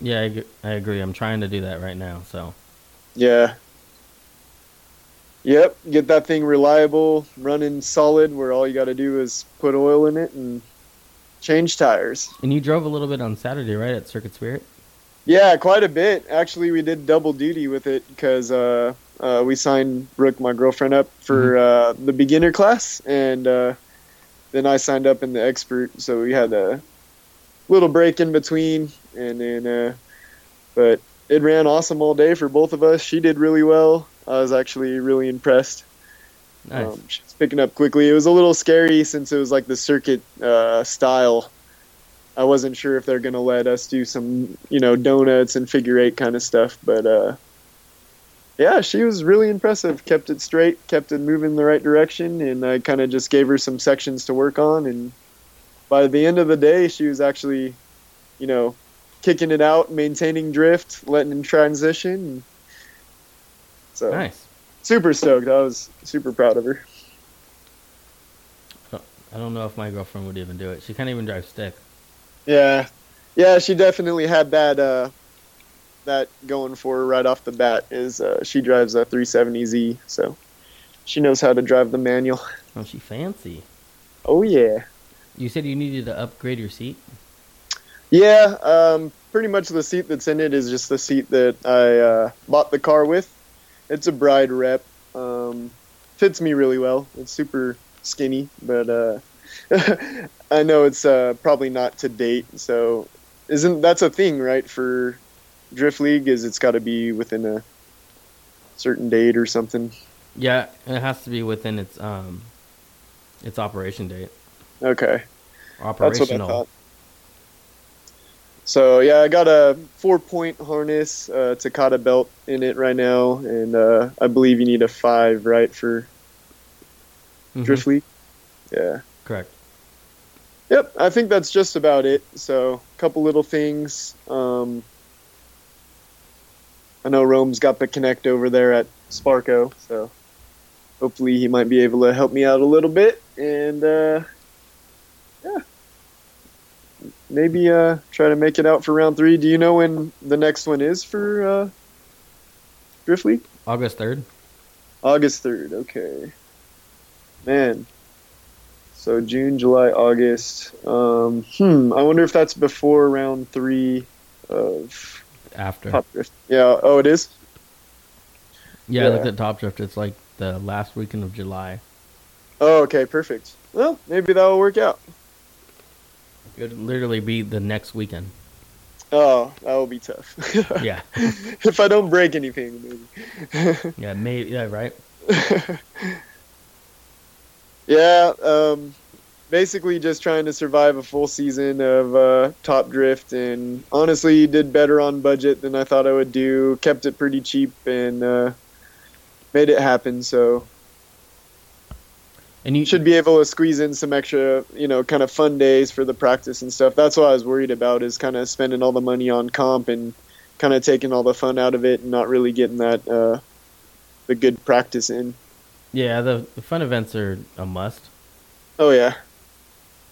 Yeah, I, I agree. I'm trying to do that right now. So Yeah. Yep, get that thing reliable, running solid, where all you got to do is put oil in it and change tires. and you drove a little bit on Saturday, right, at Circuit Spirit? Yeah, quite a bit. Actually, we did double duty with it because uh, uh, we signed Brooke, my girlfriend, up for uh, the beginner class, and uh, then I signed up in the expert. So we had a little break in between, and then, uh, but it ran awesome all day for both of us. She did really well. I was actually really impressed. Nice. Um, she's picking up quickly. It was a little scary since it was like the circuit uh, style. I wasn't sure if they're gonna let us do some, you know, donuts and figure eight kind of stuff, but uh, yeah, she was really impressive. Kept it straight, kept it moving in the right direction, and I kind of just gave her some sections to work on. And by the end of the day, she was actually, you know, kicking it out, maintaining drift, letting in transition. So nice. super stoked. I was super proud of her. I don't know if my girlfriend would even do it. She can't even drive stick. Yeah, yeah, she definitely had that uh, that going for her right off the bat. Is uh, she drives a 370Z, so she knows how to drive the manual. Oh, she fancy. Oh yeah, You said you needed to upgrade your seat. yeah. Um, pretty much the seat that's in it is just the seat that I uh, bought the car with. It's a Bride rep. Um, fits me really well. It's super skinny, but uh, I know it's uh, probably not to date. So, isn't that's a thing, right? For Drift League, is it's got to be within a certain date or something. Yeah, it has to be within its um, its operation date. Okay, that's what I Operational. So yeah, I got a four-point harness, uh, Takata belt in it right now, and uh, I believe you need a five, right, for Mhm, Drift League. Yeah. Correct. Yep, I think that's just about it. So, a couple little things. Um, I know Rome's got the Connect over there at Sparco, so hopefully he might be able to help me out a little bit. And, uh, yeah. Maybe uh, try to make it out for round three. Do you know when the next one is for uh, Drift League? August third. August 3rd, okay. Man. So June, July, August. Um, hmm, I wonder if that's before round three of After. Top Drift. Yeah, oh, it is? yeah, I looked yeah. at Top Drift. It's like the last weekend of July. Oh, okay, perfect. Well, maybe that will work out. It would literally be the next weekend. Oh, that will be tough. Yeah. if I don't break anything, maybe. Yeah, maybe. Yeah, right. Yeah, um, basically just trying to survive a full season of uh, Top Drift, and honestly did better on budget than I thought I would do. Kept it pretty cheap and uh, made it happen. So And you should be able to squeeze in some extra, you know, kind of fun days for the practice and stuff. That's what I was worried about is kind of spending all the money on comp and kind of taking all the fun out of it and not really getting that uh, the good practice in. Yeah, the, the fun events are a must, Oh yeah.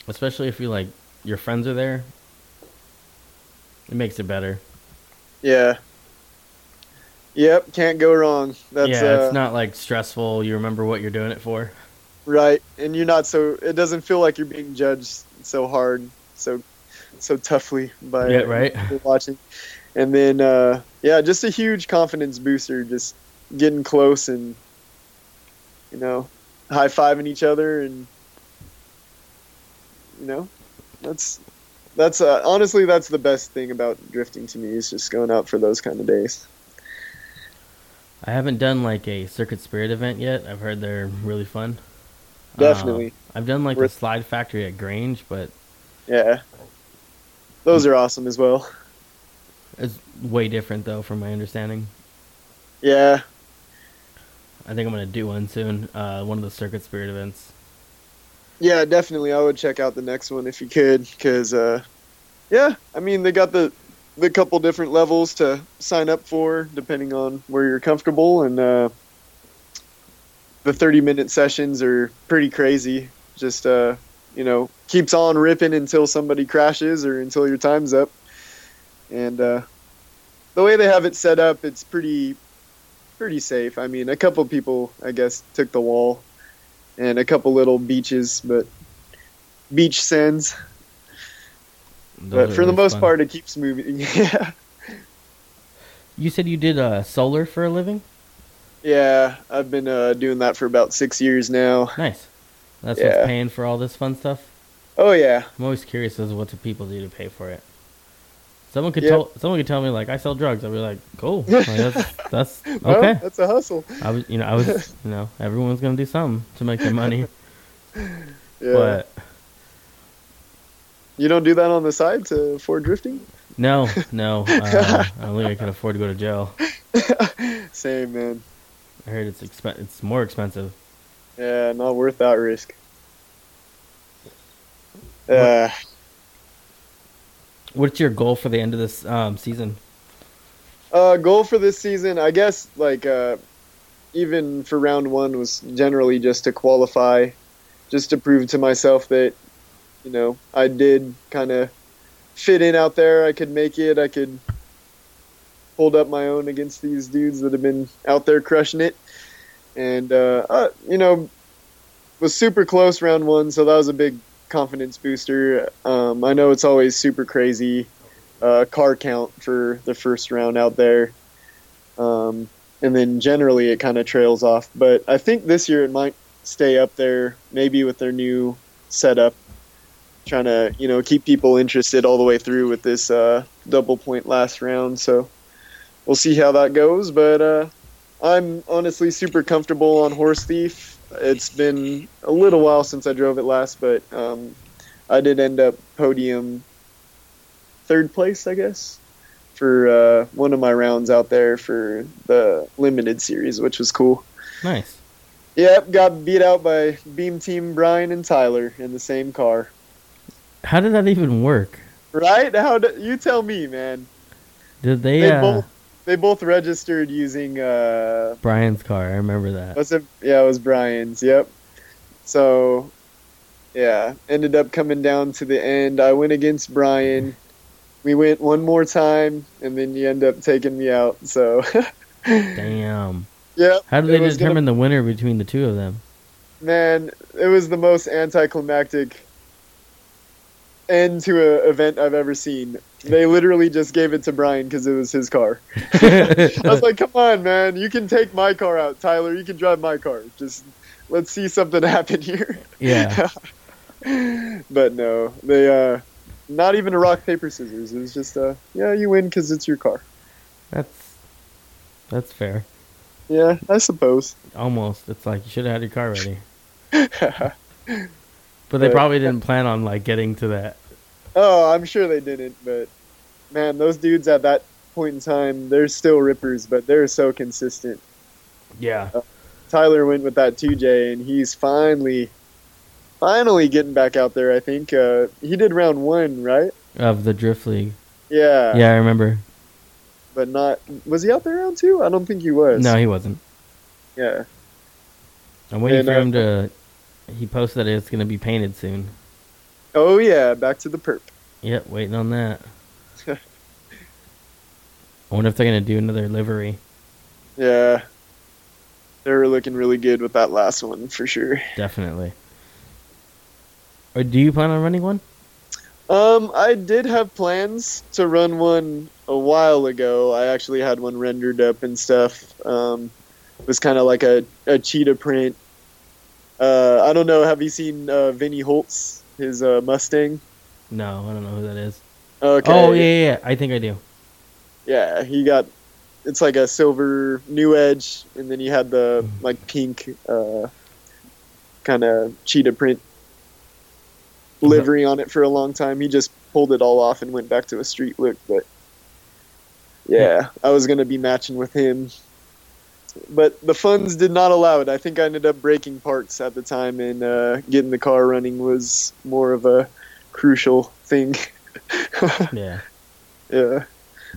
especially if you like your friends are there. It makes it better. Yeah. Yep, can't go wrong. That's yeah, uh, it's not like stressful. You remember what you're doing it for. Right, and you're not so. It doesn't feel like you're being judged so hard, so so toughly by Yeah, right. watching. And then, uh, yeah, just a huge confidence booster. Just getting close and you know, high fiving each other, and you know, that's that's uh, honestly that's the best thing about drifting to me is just going out for those kind of days. I haven't done like a Circuit Spirit event yet. I've heard they're really fun. Definitely. Uh, I've done like Worth- the Slide Factory at Grange, but Yeah. Those are awesome as well. it's way different though, from my understanding. Yeah. I think I'm gonna do one soon. Uh, one of the Circuit Spirit events. Yeah, definitely. I would check out the next one if you could, because, uh, yeah, I mean, they got the the couple different levels to sign up for, depending on where you're comfortable, and uh, the 30 minute sessions are pretty crazy. Just, uh, you know, keeps on ripping until somebody crashes or until your time's up. And uh, the way they have it set up, it's pretty pretty safe. I mean, a couple people, I guess, took the wall, and a couple little beaches, but beach sands. Those but for the most fun. part, it keeps moving. yeah, you said you did uh, solar for a living. Yeah. I've been uh, doing that for about six years now. Nice. That's Yeah. what's paying for all this fun stuff. Oh yeah, I'm always curious as to what do people do to pay for it. Someone could Yeah. tell someone could tell me like I sell drugs. I'd be like, cool. Like, that's that's Well, okay. that's a hustle. I was you know I was you know everyone's gonna do something to make their money, Yeah. but You don't do that on the side to afford drifting? no no uh, I don't think I can afford to go to jail. Same man. I heard it's expen- it's more expensive. Yeah, not worth that risk. Uh, What's your goal for the end of this um, season? uh, goal for this season, I guess, like uh, even for round one, was generally just to qualify, just to prove to myself that, you know, I did kind of fit in out there. I could make it. I could hold up my own against these dudes that have been out there crushing it. And uh, uh, you know, was super close round one, so that was a big confidence booster. Um, I know it's always super crazy uh, car count for the first round out there, um, and then generally it kind of trails off. But I think this year it might stay up there, maybe with their new setup, trying to you know keep people interested all the way through with this uh, double point last round. So we'll see how that goes, but. Uh, I'm honestly super comfortable on Horse Thief. It's been a little while since I drove it last, but um, I did end up podium third place, I guess, for uh, one of my rounds out there for the limited series, which was cool. Nice. Yep, got beat out by Beam Team Brian and Tyler in the same car. How did that even work? Right? How do, you tell me, man? Did they, They uh, both they both registered using uh, Brian's car? I remember that. Was it? Yeah, it was Brian's. Yep. So, yeah, ended up coming down to the end. I went against Brian. We went one more time, and then you end up taking me out. So, Damn. yeah. How did they was gonna- determine the winner between the two of them? Man, it was the most anticlimactic end to a event I've ever seen. They literally just gave it to Brian because it was his car. I was like, "Come on, man! You can take my car out, Tyler. You can drive my car. Just let's see something happen here." yeah. but no, they uh, not even a rock paper scissors. It was just uh, yeah, you win because it's your car. That's that's fair. Yeah, I suppose. Almost. It's like you should have had your car ready. But they probably didn't plan on like getting to that. Oh, I'm sure they didn't, but man, those dudes at that point in time, they're still rippers, but they're so consistent. Yeah. Tyler went with that 2J, and he's finally, finally getting back out there. I think uh, he did round one, right? Of the Drift League. Yeah. Yeah, I remember. But not. Was he out there round two? I don't think he was. No, he wasn't. Yeah. I'm waiting And, for uh, him to. He posted that it's going to be painted soon. Oh yeah, back to the perp. Yep, waiting on that. I wonder if they're going to do another livery. Yeah. They were looking really good with that last one for sure. Definitely. Or do you plan on running one? Um, I did have plans to run one a while ago. I actually had one rendered up and stuff. Um, it was kind of like a, a cheetah print. Uh, I don't know. Have you seen uh, Vinny Holtz, his uh, Mustang? No, I don't know who that is. Okay. Oh, yeah, yeah, yeah. I think I do. Yeah, he got. It's like a silver new edge, and then you had the Mm-hmm. like pink, uh, kind of cheetah print livery on it for a long time. He just pulled it all off and went back to a street look. But yeah, I was gonna be matching with him, but the funds did not allow it. I think I ended up breaking parts at the time, and uh, getting the car running was more of a crucial thing. Yeah. Yeah.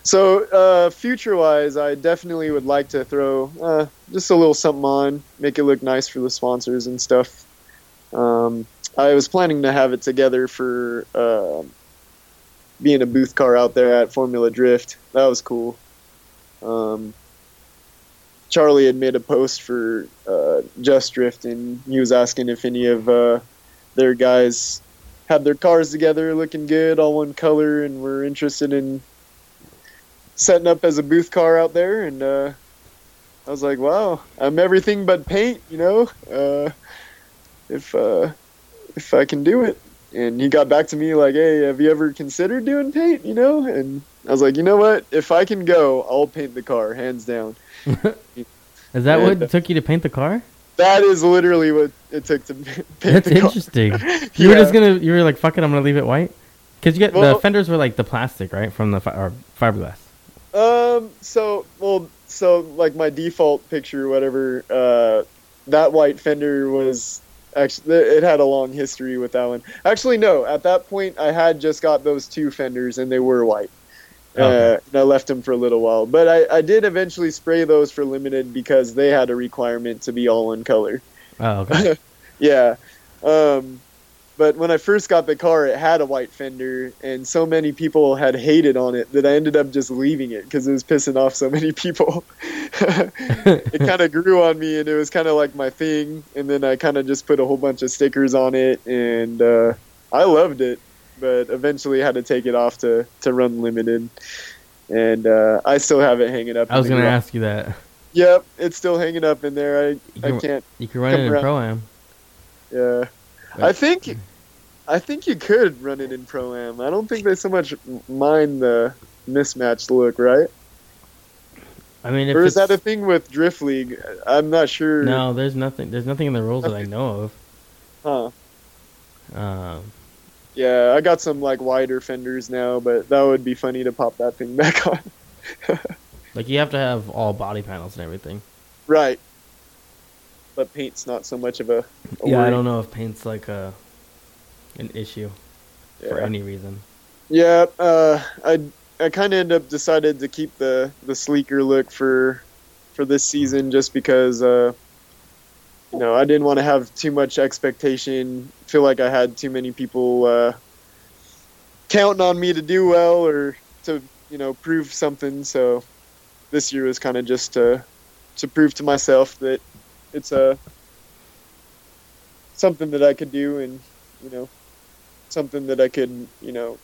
So, uh, future wise, I definitely would like to throw uh, just a little something on, make it look nice for the sponsors and stuff. Um, I was planning to have it together for uh, being a booth car out there at Formula Drift. That was cool. um, Charlie had made a post for uh, Just Drift, and he was asking if any of uh, their guys had their cars together, looking good, all one color, and were interested in setting up as a booth car out there. And uh, I was like, "Wow, I'm everything but paint," you know. Uh, if uh, if I can do it, and he got back to me like, "Hey, have you ever considered doing paint?" You know, and I was like, "You know what? If I can go, I'll paint the car, hands down." Is that Yeah. what took you to paint the car? That is literally what it took to paint That's the car. That's interesting. You were just gonna, you were like, "Fuck it, I'm gonna leave it white." Cause you get the fenders were like the plastic, right, from the fi- or fiberglass. Um. So, well, so like my default picture, whatever. Uh, that white fender was actually it had a long history with that one. Actually, no. At that point, I had just got those two fenders, and they were white. Okay. Uh, and I left them for a little while, but I, I did eventually spray those for limited because they had a requirement to be all one color. Oh, okay. Yeah. Um, but when I first got the car, it had a white fender, and so many people had hated on it that I ended up just leaving it because it was pissing off so many people. it kind of grew on me, and it was kind of like my thing. And then I kind of just put a whole bunch of stickers on it, and uh, I loved it. But eventually, had to take it off to to run limited, and uh, I still have it hanging up. I was gonna ask you that. Yep, it's still hanging up in there. I You I can, can't. you can run it in pro am. Yeah, I think, I think you could run it in pro am. I don't think they so much mind the mismatched look, right? I mean, if Or is that a thing with Drift League? I'm not sure. no, there's nothing. There's nothing in the rules that I know of. Huh. Um, Yeah, I got some like wider fenders now, but that would be funny to pop that thing back on. like you have to have all body panels and everything. right. But paint's not so much of a. a yeah, I don't know if paint's like a an issue for any reason. Yeah, uh, I I kind of end up decided to keep the the sleeker look for for this season just because uh, you know I didn't want to have too much expectation. Feel like I had too many people uh, counting on me to do well or to you know prove something. So this year was kind of just to to prove to myself that it's a something that I could do and you know something that I could you know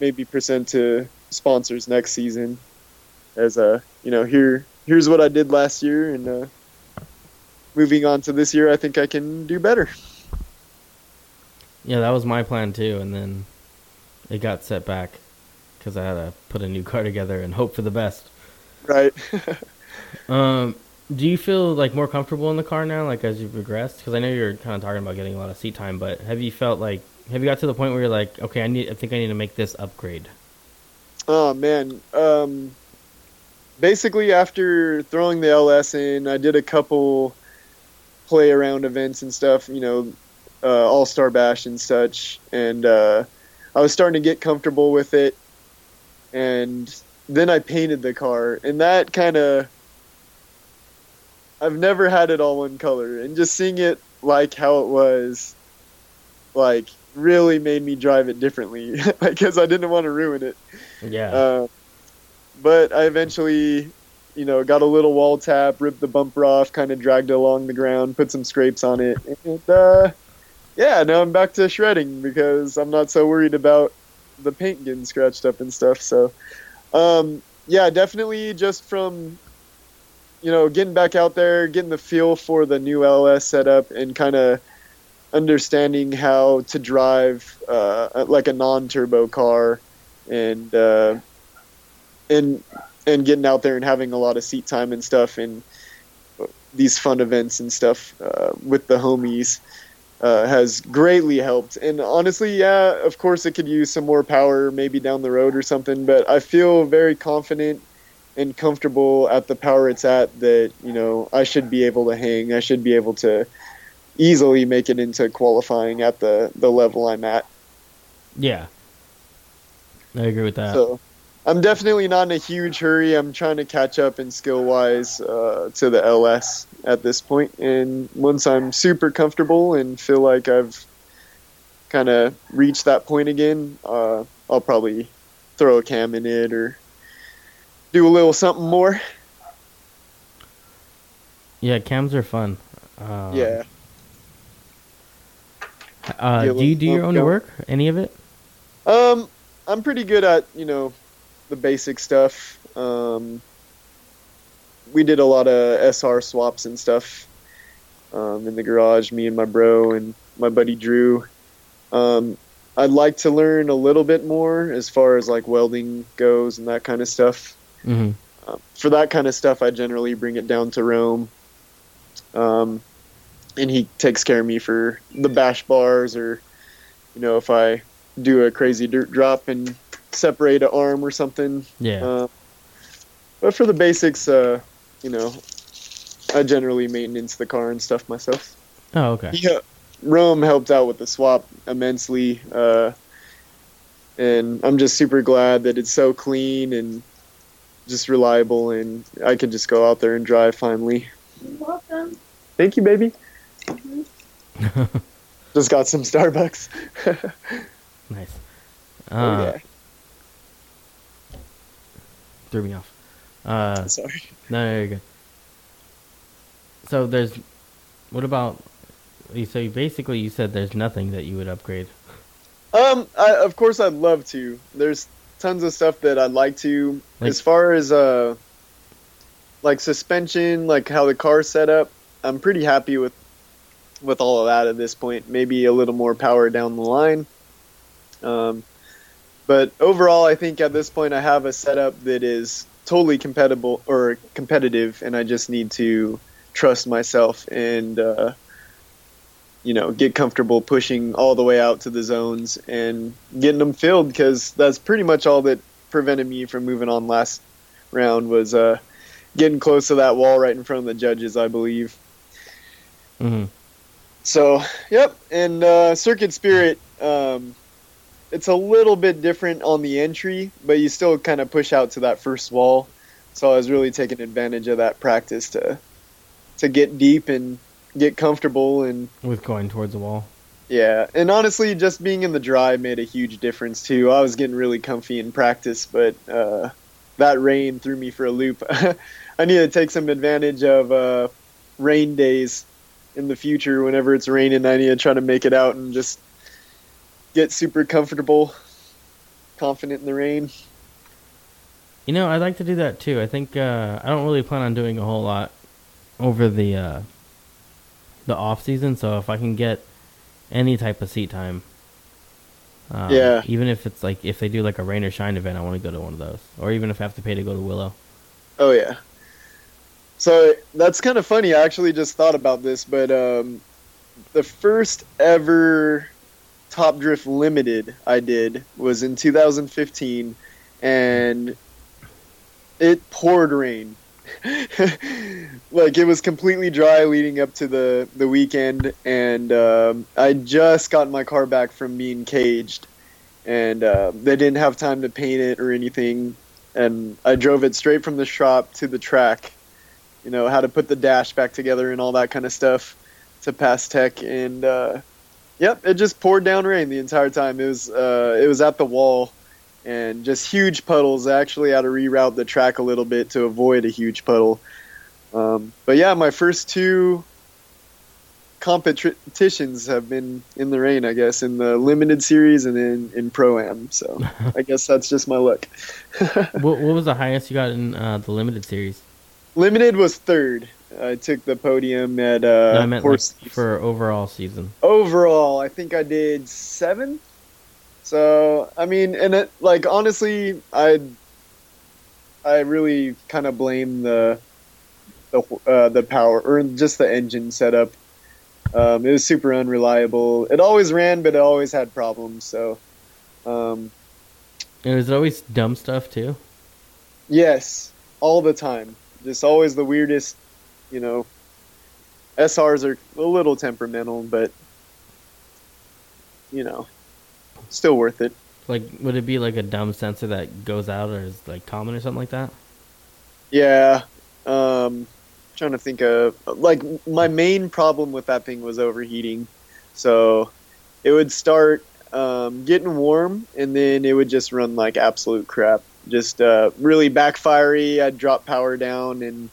maybe present to sponsors next season as a you know here here's what I did last year and uh, moving on to this year I think I can do better. Yeah, that was my plan too, and then it got set back because I had to put a new car together and hope for the best. Right. Um, do you feel like more comfortable in the car now, like as you've progressed? Because I know you're kind of talking about getting a lot of seat time, but have you felt like have you got to the point where you're like, okay, I need, I think I need to make this upgrade? Oh man. Um, basically, after throwing the LS in, I did a couple play around events and stuff. You know, uh, All Star Bash and such, and uh, I was starting to get comfortable with it. And then I painted the car, and that kind of. I've never had it all one color, and just seeing it like how it was, like really made me drive it differently because I didn't want to ruin it. Yeah, Uh, but I eventually, you know, got a little wall tap, ripped the bumper off, kind of dragged it along the ground, put some scrapes on it, and uh, yeah, now I'm back to shredding because I'm not so worried about the paint getting scratched up and stuff. So, um, yeah, definitely just from you know getting back out there, getting the feel for the new LS setup, and kind of understanding how to drive uh, like a non-turbo car and uh, and and getting out there and having a lot of seat time and stuff and these fun events and stuff uh, with the homies uh, has greatly helped. And honestly, yeah, of course it could use some more power maybe down the road or something, but I feel very confident and comfortable at the power it's at that you know I should be able to hang. I should be able to easily make it into qualifying at the the level I'm at. yeah, I agree with that. So I'm definitely not in a huge hurry. I'm trying to catch up in skill wise uh, to the LS at this point. And once I'm super comfortable and feel like I've kind of reached that point again, uh, I'll probably throw a cam in it or do a little something more. Yeah, cams are fun. Um, yeah. Uh, do you do your own work? Any of it? Um, I'm pretty good at you know the basic stuff. Um, we did a lot of SR swaps and stuff um, in the garage. Me and my bro and my buddy Drew. Um, I'd like to learn a little bit more as far as like welding goes and that kind of stuff. Mm-hmm. Um, for that kind of stuff, I generally bring it down to Rome. Um, and he takes care of me for the bash bars or, you know, if I do a crazy dirt drop and separate an arm or something. Yeah. Uh, but for the basics, uh, you know, I generally maintenance the car and stuff myself. oh, okay. Yeah, Rome helped out with the swap immensely, uh, and I'm just super glad that it's so clean and just reliable, and I can just go out there and drive finally. You're Welcome. Thank you, baby. Just got some Starbucks. nice. Uh, oh yeah, Threw me off. Uh, sorry. no, no, you're good. So there's, what about? you- So you basically, you said there's nothing that you would upgrade. Um, I, of course I'd love to. There's tons of stuff that I'd like to. Like- as far as uh, like suspension, like how the car's set up, I'm pretty happy with with all of that at this point. Maybe a little more power down the line. Um, but overall, I think at this point I have a setup that is totally compatible or competitive, and I just need to trust myself and uh, you know get comfortable pushing all the way out to the zones and getting them filled because that's pretty much all that prevented me from moving on last round was uh, getting close to that wall right in front of the judges, I believe. Mm-hmm. So, yep, and uh, Circuit Spirit, um, it's a little bit different on the entry, but you still kind of push out to that first wall. So I was really taking advantage of that practice to to get deep and get comfortable and With going towards the wall. yeah. And honestly, just being in the dry made a huge difference too. I was getting really comfy in practice, but uh, that rain threw me for a loop. I need to take some advantage of uh, rain days in the future. Whenever it's raining, I need to try to make it out and just get super comfortable, confident in the rain. You know, I'd like to do that too. I think uh, I don't really plan on doing a whole lot over the uh, the off season. So if I can get any type of seat time, um, Yeah. even if it's like if they do like a rain or shine event, I want to go to one of those. Or even if I have to pay to go to Willow. Oh yeah. So that's kind of funny. I actually just thought about this, but um, the first ever Top Drift Limited I did was in 2015, and it poured rain. like it was completely dry leading up to the the weekend, and um, I just got my car back from being caged, and uh, they didn't have time to paint it or anything and I drove it straight from the shop to the track. You know how to put the dash back together and all that kind of stuff to pass tech, and uh, yep, it just poured down rain the entire time. It was uh, it was at the wall, and just huge puddles. I actually had to reroute the track a little bit to avoid a huge puddle. Um, but yeah, my first two competitions have been in the rain, I guess, in the limited series and then in pro am. So I guess that's just my luck. what, what was the highest you got in uh, the limited series? Limited was third. I took the podium at No, uh, meant like, for overall season. overall. I think I did seven. So I mean, and it like honestly, I I really kind of blame the the uh, the power or just the engine setup. Um, it was super unreliable. It always ran, but it always had problems. So um, And was it always dumb stuff too? Yes, all the time. Just always the weirdest, you know. SRs are a little temperamental, but you know, still worth it. Like, would it be like a dumb sensor that goes out or is like common or something like that? Yeah. Um trying to think of like my main problem with that thing was overheating. So it would start um, getting warm and then it would just run like absolute crap. Just uh, really backfiery. I'd drop power down and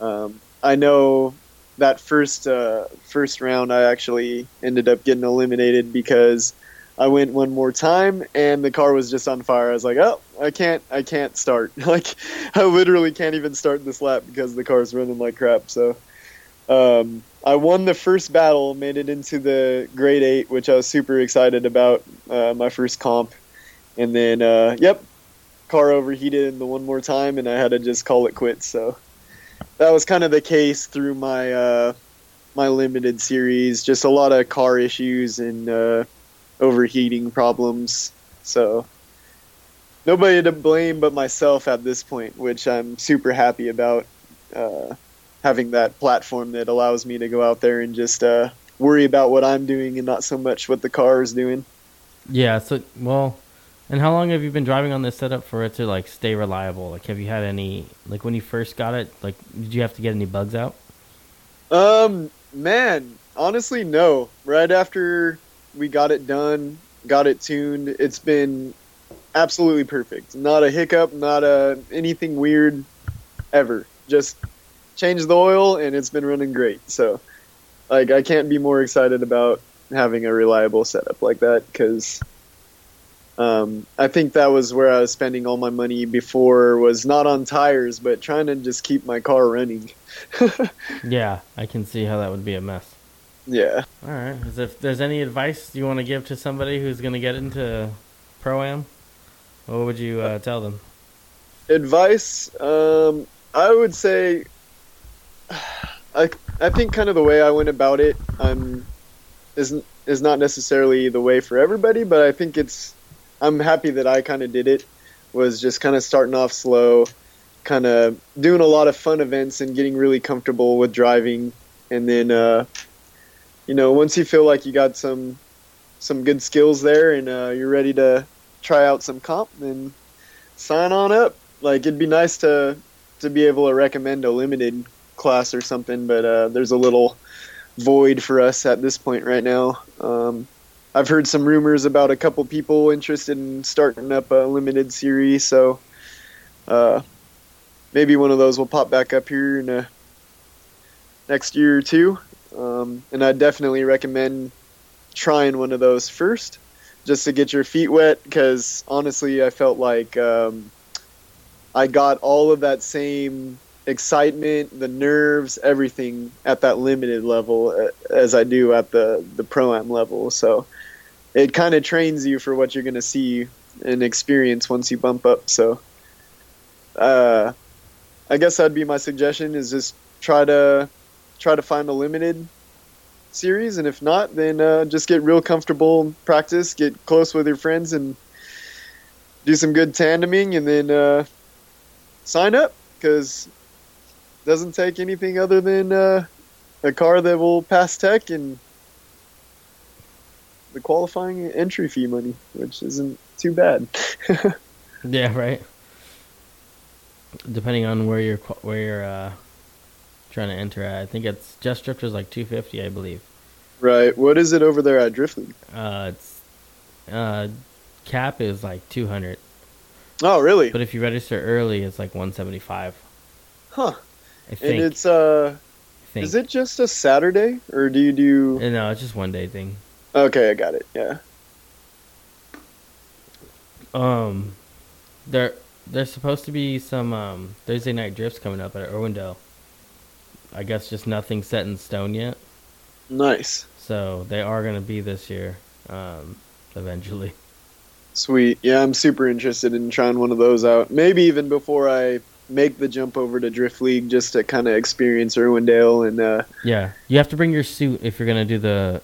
um, I know that first uh, first round I actually ended up getting eliminated because I went one more time and the car was just on fire. I was like, oh, I can't, I can't start. like, I literally can't even start this lap because the car's running like crap. So, um, I won the first battle, made it into the Great eight, which I was super excited about. Uh, my first comp, and then, uh, yep, car overheated in the one more time, and I had to just call it quits. So that was kind of the case through my uh, my limited series. Just a lot of car issues and uh, overheating problems. So nobody to blame but myself at this point, which I'm super happy about. Uh, having that platform that allows me to go out there and just uh, worry about what I'm doing and not so much what the car is doing. Yeah. So well, and how long have you been driving on this setup for it to like stay reliable? Like, have you had any like when you first got it? Like, did you have to get any bugs out? Um, man, honestly, no. Right after we got it done, got it tuned, it's been absolutely perfect. Not a hiccup, not a anything weird ever. Just changed the oil and it's been running great. So, like, I can't be more excited about having a reliable setup like that because um, I think that was where I was spending all my money before was not on tires, but trying to just keep my car running. yeah, I can see how that would be a mess. Yeah. All right. As if there's any advice you want to give to somebody who's going to get into pro am, what would you uh, tell them? Advice, um, I would say, I I think kind of the way I went about it, um, is is not necessarily the way for everybody, but I think it's I'm happy that I kind of did it. Was just kind of starting off slow, kind of doing a lot of fun events and getting really comfortable with driving, and then uh, you know once you feel like you got some some good skills there and uh, you're ready to try out some comp, then sign on up. Like it'd be nice to to be able to recommend a limited class or something, but uh, there's a little void for us at this point right now. Um, I've heard some rumors about a couple people interested in starting up a limited series, so uh, maybe one of those will pop back up here in a next year or two. Um, and I definitely recommend trying one of those first, just to get your feet wet. Because honestly, I felt like um, I got all of that same excitement, the nerves, everything at that limited level uh, as I do at the the pro am level. So it kind of trains you for what you're going to see and experience once you bump up. So, uh, I guess that'd be my suggestion: is just try to try to find a limited series, and if not, then uh, just get real comfortable, practice, get close with your friends, and do some good tandeming, and then uh, sign up because it doesn't take anything other than uh, a car that will pass tech and the qualifying entry fee money, which isn't too bad. yeah, right. Depending on where you're where you're uh, trying to enter at, I think it's just drifters like two fifty, I believe. Right. What is it over there at Drift League? Uh, it's uh, cap is like two hundred. Oh, really? But if you register early, it's like one seventy five. Huh. I think. And it's uh. Is it just a Saturday, or do you do? Uh, no, it's just one day thing. Okay, I got it. Yeah. Um, there there's supposed to be some um, Thursday night drifts coming up at Irwindale. I guess just nothing set in stone yet. Nice. So they are going to be this year, um, eventually. Sweet. Yeah, I'm super interested in trying one of those out. Maybe even before I make the jump over to Drift League, just to kind of experience Irwindale and. Uh, yeah, you have to bring your suit if you're going to do the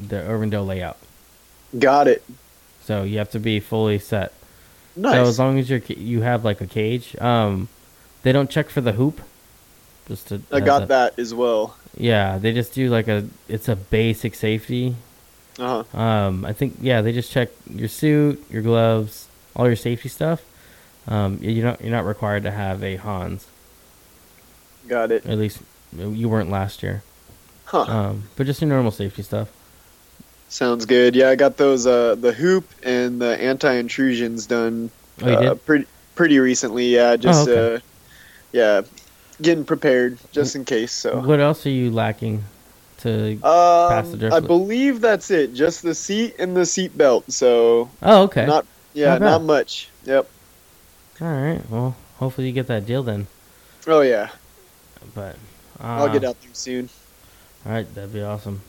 the Irwindale layout. Got it. So you have to be fully set. Nice. So as long as you you have like a cage, um, they don't check for the hoop. Just to I got that as well. Yeah, they just do like a it's a basic safety. Uh huh. Um, I think yeah, they just check your suit, your gloves, all your safety stuff. Um, you're not you're not required to have a Hans. Got it. At least you weren't last year. Huh. Um, but just your normal safety stuff. Sounds good. Yeah, I got those uh, the hoop and the anti intrusions done oh, uh, pretty pretty recently. Yeah, just oh, okay. uh, yeah, getting prepared just in case. So What else are you lacking to? Pass the um, drift I believe that's it. Just the seat and the seat belt. So oh, okay. not yeah, Not not much. Yep. All right. Well, hopefully you get that deal then. Oh yeah, But uh, I'll get out there soon. All right, that'd be awesome.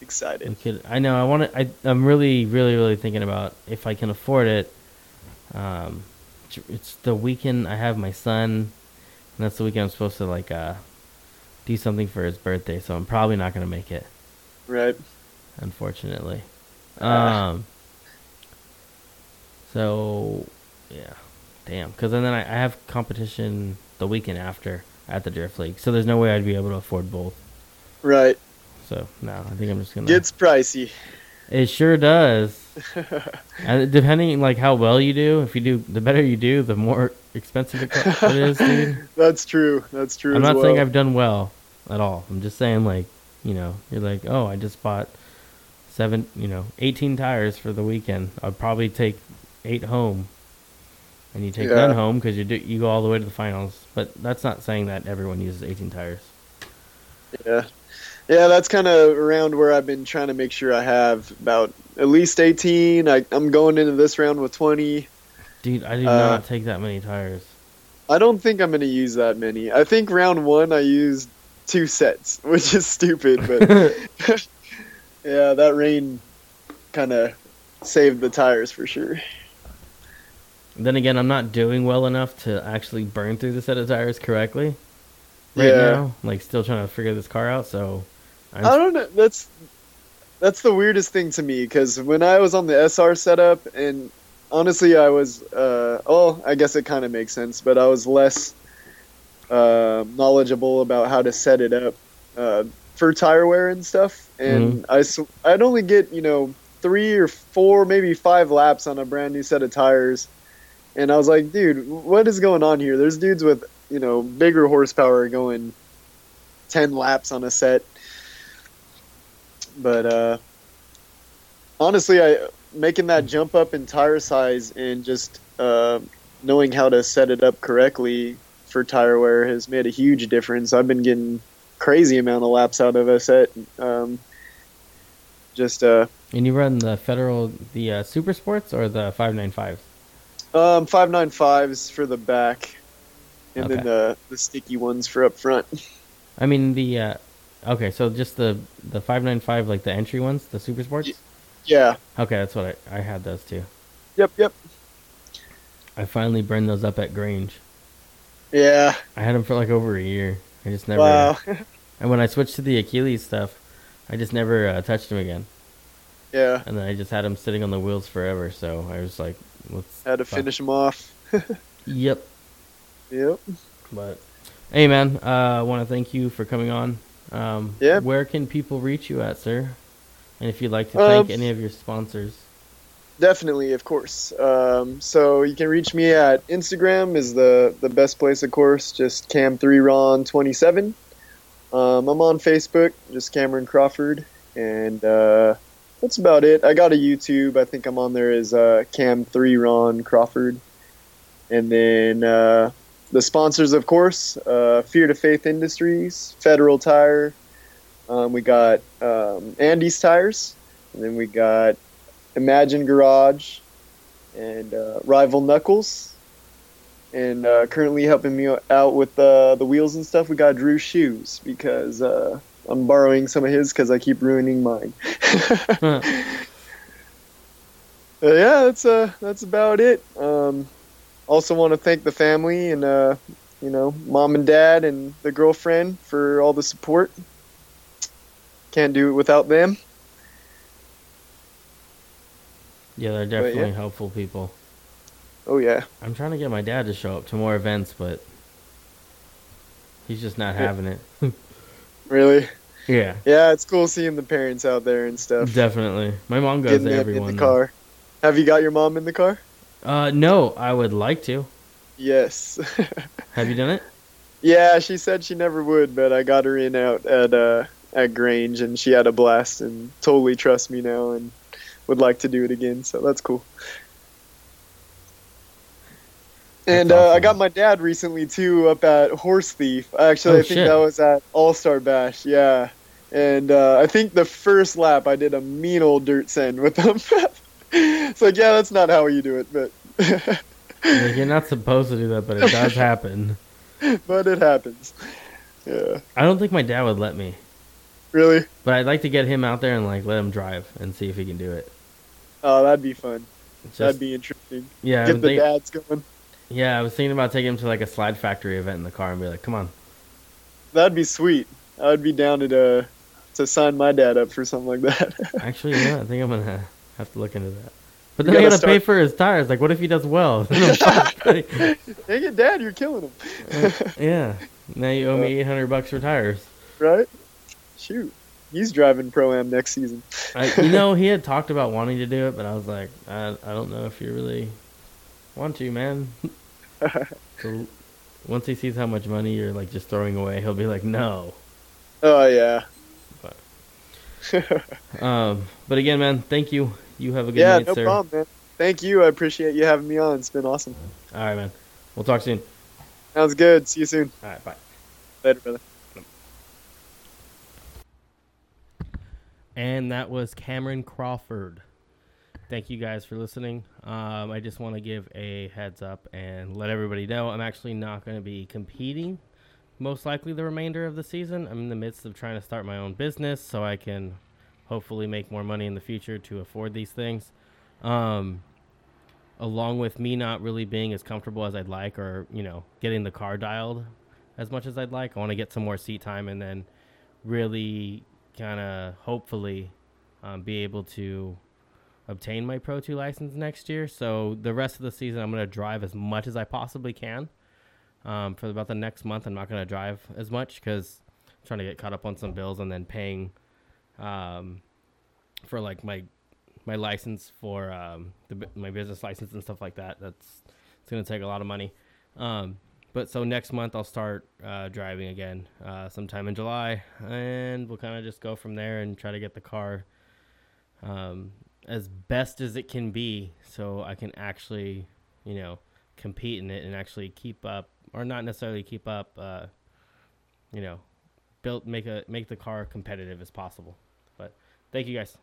We Excited. could. I know. I want to. I, I'm really, really, really thinking about if I can afford it. Um, it's- the weekend I have my son, and that's the weekend I'm supposed to like uh, do something for his birthday. So I'm probably not gonna make it, Right. unfortunately. Ah. Um. So, yeah, damn. Because then I, I have competition the weekend after at the drift league, so there's no way I'd be able to afford both. Right. So no, I think I'm just gonna. Gets pricey. It sure does. And depending like how well you do, if you do the better you do, the more expensive it, is, dude. That's true. That's true. I'm not saying. I've done well at all. I'm just saying like, you know, you're like, "Oh, I just bought seven, you know, 18 tires for the weekend. I'd probably take 8 home." And you take Yeah. none home cuz you do you go all the way to the finals. But that's not saying that everyone uses 18 tires. Yeah. Yeah, that's kind of around where I've been trying to make sure I have about at least 18. I, I'm going into this round with 20. Dude, I do Uh, not take that many tires. I don't think I'm going to use that many. I think round one I used two sets, which is stupid, but yeah, that rain kind of saved the tires for sure. Then again, I'm not doing well enough to actually burn through the set of tires correctly right Yeah. now. Like, still trying to figure this car out. So, I'm, I don't know. That's that's the weirdest thing to me because when I was on the SR setup, and honestly, I was. Uh, oh, I guess it kind of makes sense, but I was less uh, knowledgeable about how to set it up uh, for tire wear and stuff. And I I'd only get you know three or four, maybe five laps on a brand new set of tires, and I was like, dude, what is going on here? There's dudes with you know bigger horsepower going ten laps on a set but uh, honestly, I making that jump up in tire size and just uh, knowing how to set it up correctly for tire wear has made a huge difference. I've been getting crazy amount of laps out of a set. Um, just uh, and you run the Federal, the uh, Super Sports or the 595s? um, five nine fives for the back, and Okay. then the the sticky ones for up front. I mean, the. Uh, okay, so just the, the 595, like the entry ones, the Super Sports? Yeah. Okay, that's what I, I had those too. Yep. Yep. I finally burned those up at Grange. Yeah. I had them for like over a year. I just never. Wow. And when I switched to the Achilles stuff, I just never uh, touched them again. yeah. And then I just had them sitting on the wheels forever. So I was like, let's. Had to fuck. finish them off. Yep. Yep. But hey, man, uh, I want to thank you for coming on. Um, Yeah. Where can people reach you at, sir? And if you'd like to Um, thank any of your sponsors. Definitely, of course. Um, so you can reach me at Instagram is the the best place, of course. Just Cam3Ron27. Um, I'm on Facebook, just Cameron Crawford, and uh, that's about it. I got a YouTube. I think I'm on there as uh, Cam3Ron Crawford, and then uh, the sponsors, of course, uh, Fear to Faith Industries, Federal Tire. Um, we got um, Andy's Tires, and then we got Imagine Garage, and uh, Rival Knuckles. And uh, currently helping me out with uh, the wheels and stuff, we got Drew Shoes because uh, I'm borrowing some of his because I keep ruining mine. Huh. Uh, yeah, that's uh, that's about it. Um, also want to thank the family and uh, you know mom and dad and the girlfriend for all the support. Can't do it without them. yeah, they're yeah. definitely helpful people. Oh yeah. I'm trying to get my dad to show up to more events, but he's just not having it. Really? yeah, Yeah, it's cool seeing the parents out there and stuff. definitely. My mom goes Getting to them every in the though. car. Have you got your mom in the car? Uh, no, I would like to. Yes. Have you done it? yeah, she said she never would, but I got her in out at uh at Grange and she had a blast and totally trusts me now and would like to do it again, so that's cool. And uh, I got my dad recently too up at Horse Thief. Actually, Oh, I think shit. that was at All Star Bash. Yeah, and uh, I think the first lap I did a mean old dirt send with them. it's like, yeah, that's not how you do it, but Like, you're not supposed to do that, but it does happen. but it happens. Yeah, I don't think my dad would let me, really. but I'd like to get him out there and like let him drive and see if he can do it. Oh, that'd be fun. Just- that'd be interesting. yeah, Get the think- dads going. yeah. I was thinking about taking him to like a slide factory event in the car and be like, "Come on." That'd be sweet. I would be down to uh, to sign my dad up for something like that. Actually, what? I think I'm gonna have to look into that. But then I gotta gotta pay for his tires. Like, what if he does well? Dang it, Dad, you're killing him. yeah. Now you owe me 800 bucks for tires. right? Shoot, he's driving pro am next season. I, you know, he had talked about wanting to do it, but I was like, I, I don't know if you really want to, man. so once he sees how much money you're like just throwing away, he'll be like, no. Oh yeah. But, Um, but again, man, thank you. You have a good yeah, night, no sir. problem, man. Thank you. I appreciate you having me on. It's been awesome. All right, man. We'll talk soon. Sounds good. See you soon. All right, bye. Later, brother. And that was Cameron Crawford. Thank you guys for listening. Um, I just want to give a heads up and let everybody know I'm actually not going to be competing most likely the remainder of the season. I'm in the midst of trying to start my own business so I can hopefully make more money in the future to afford these things. Um, along with me not really being as comfortable as I'd like or, you know, getting the car dialed as much as I'd like. I want to get some more seat time and then really kind of hopefully um, be able to obtain my Pro 2 license next year. So the rest of the season, I'm going to drive as much as I possibly can. Um, for about the next month, I'm not going to drive as much because I'm trying to get caught up on some bills and then paying um, for like my my license for um, the, my business license and stuff like that. That's it's to take a lot of money. Um, but so next month I'll start uh, driving again, uh, sometime in July, and we'll kind of just go from there and try to get the car um, as best as it can be, so I can actually, you know, compete in it and actually keep up, or not necessarily keep up, uh, you know, build make a make the car competitive as possible. Thank you guys.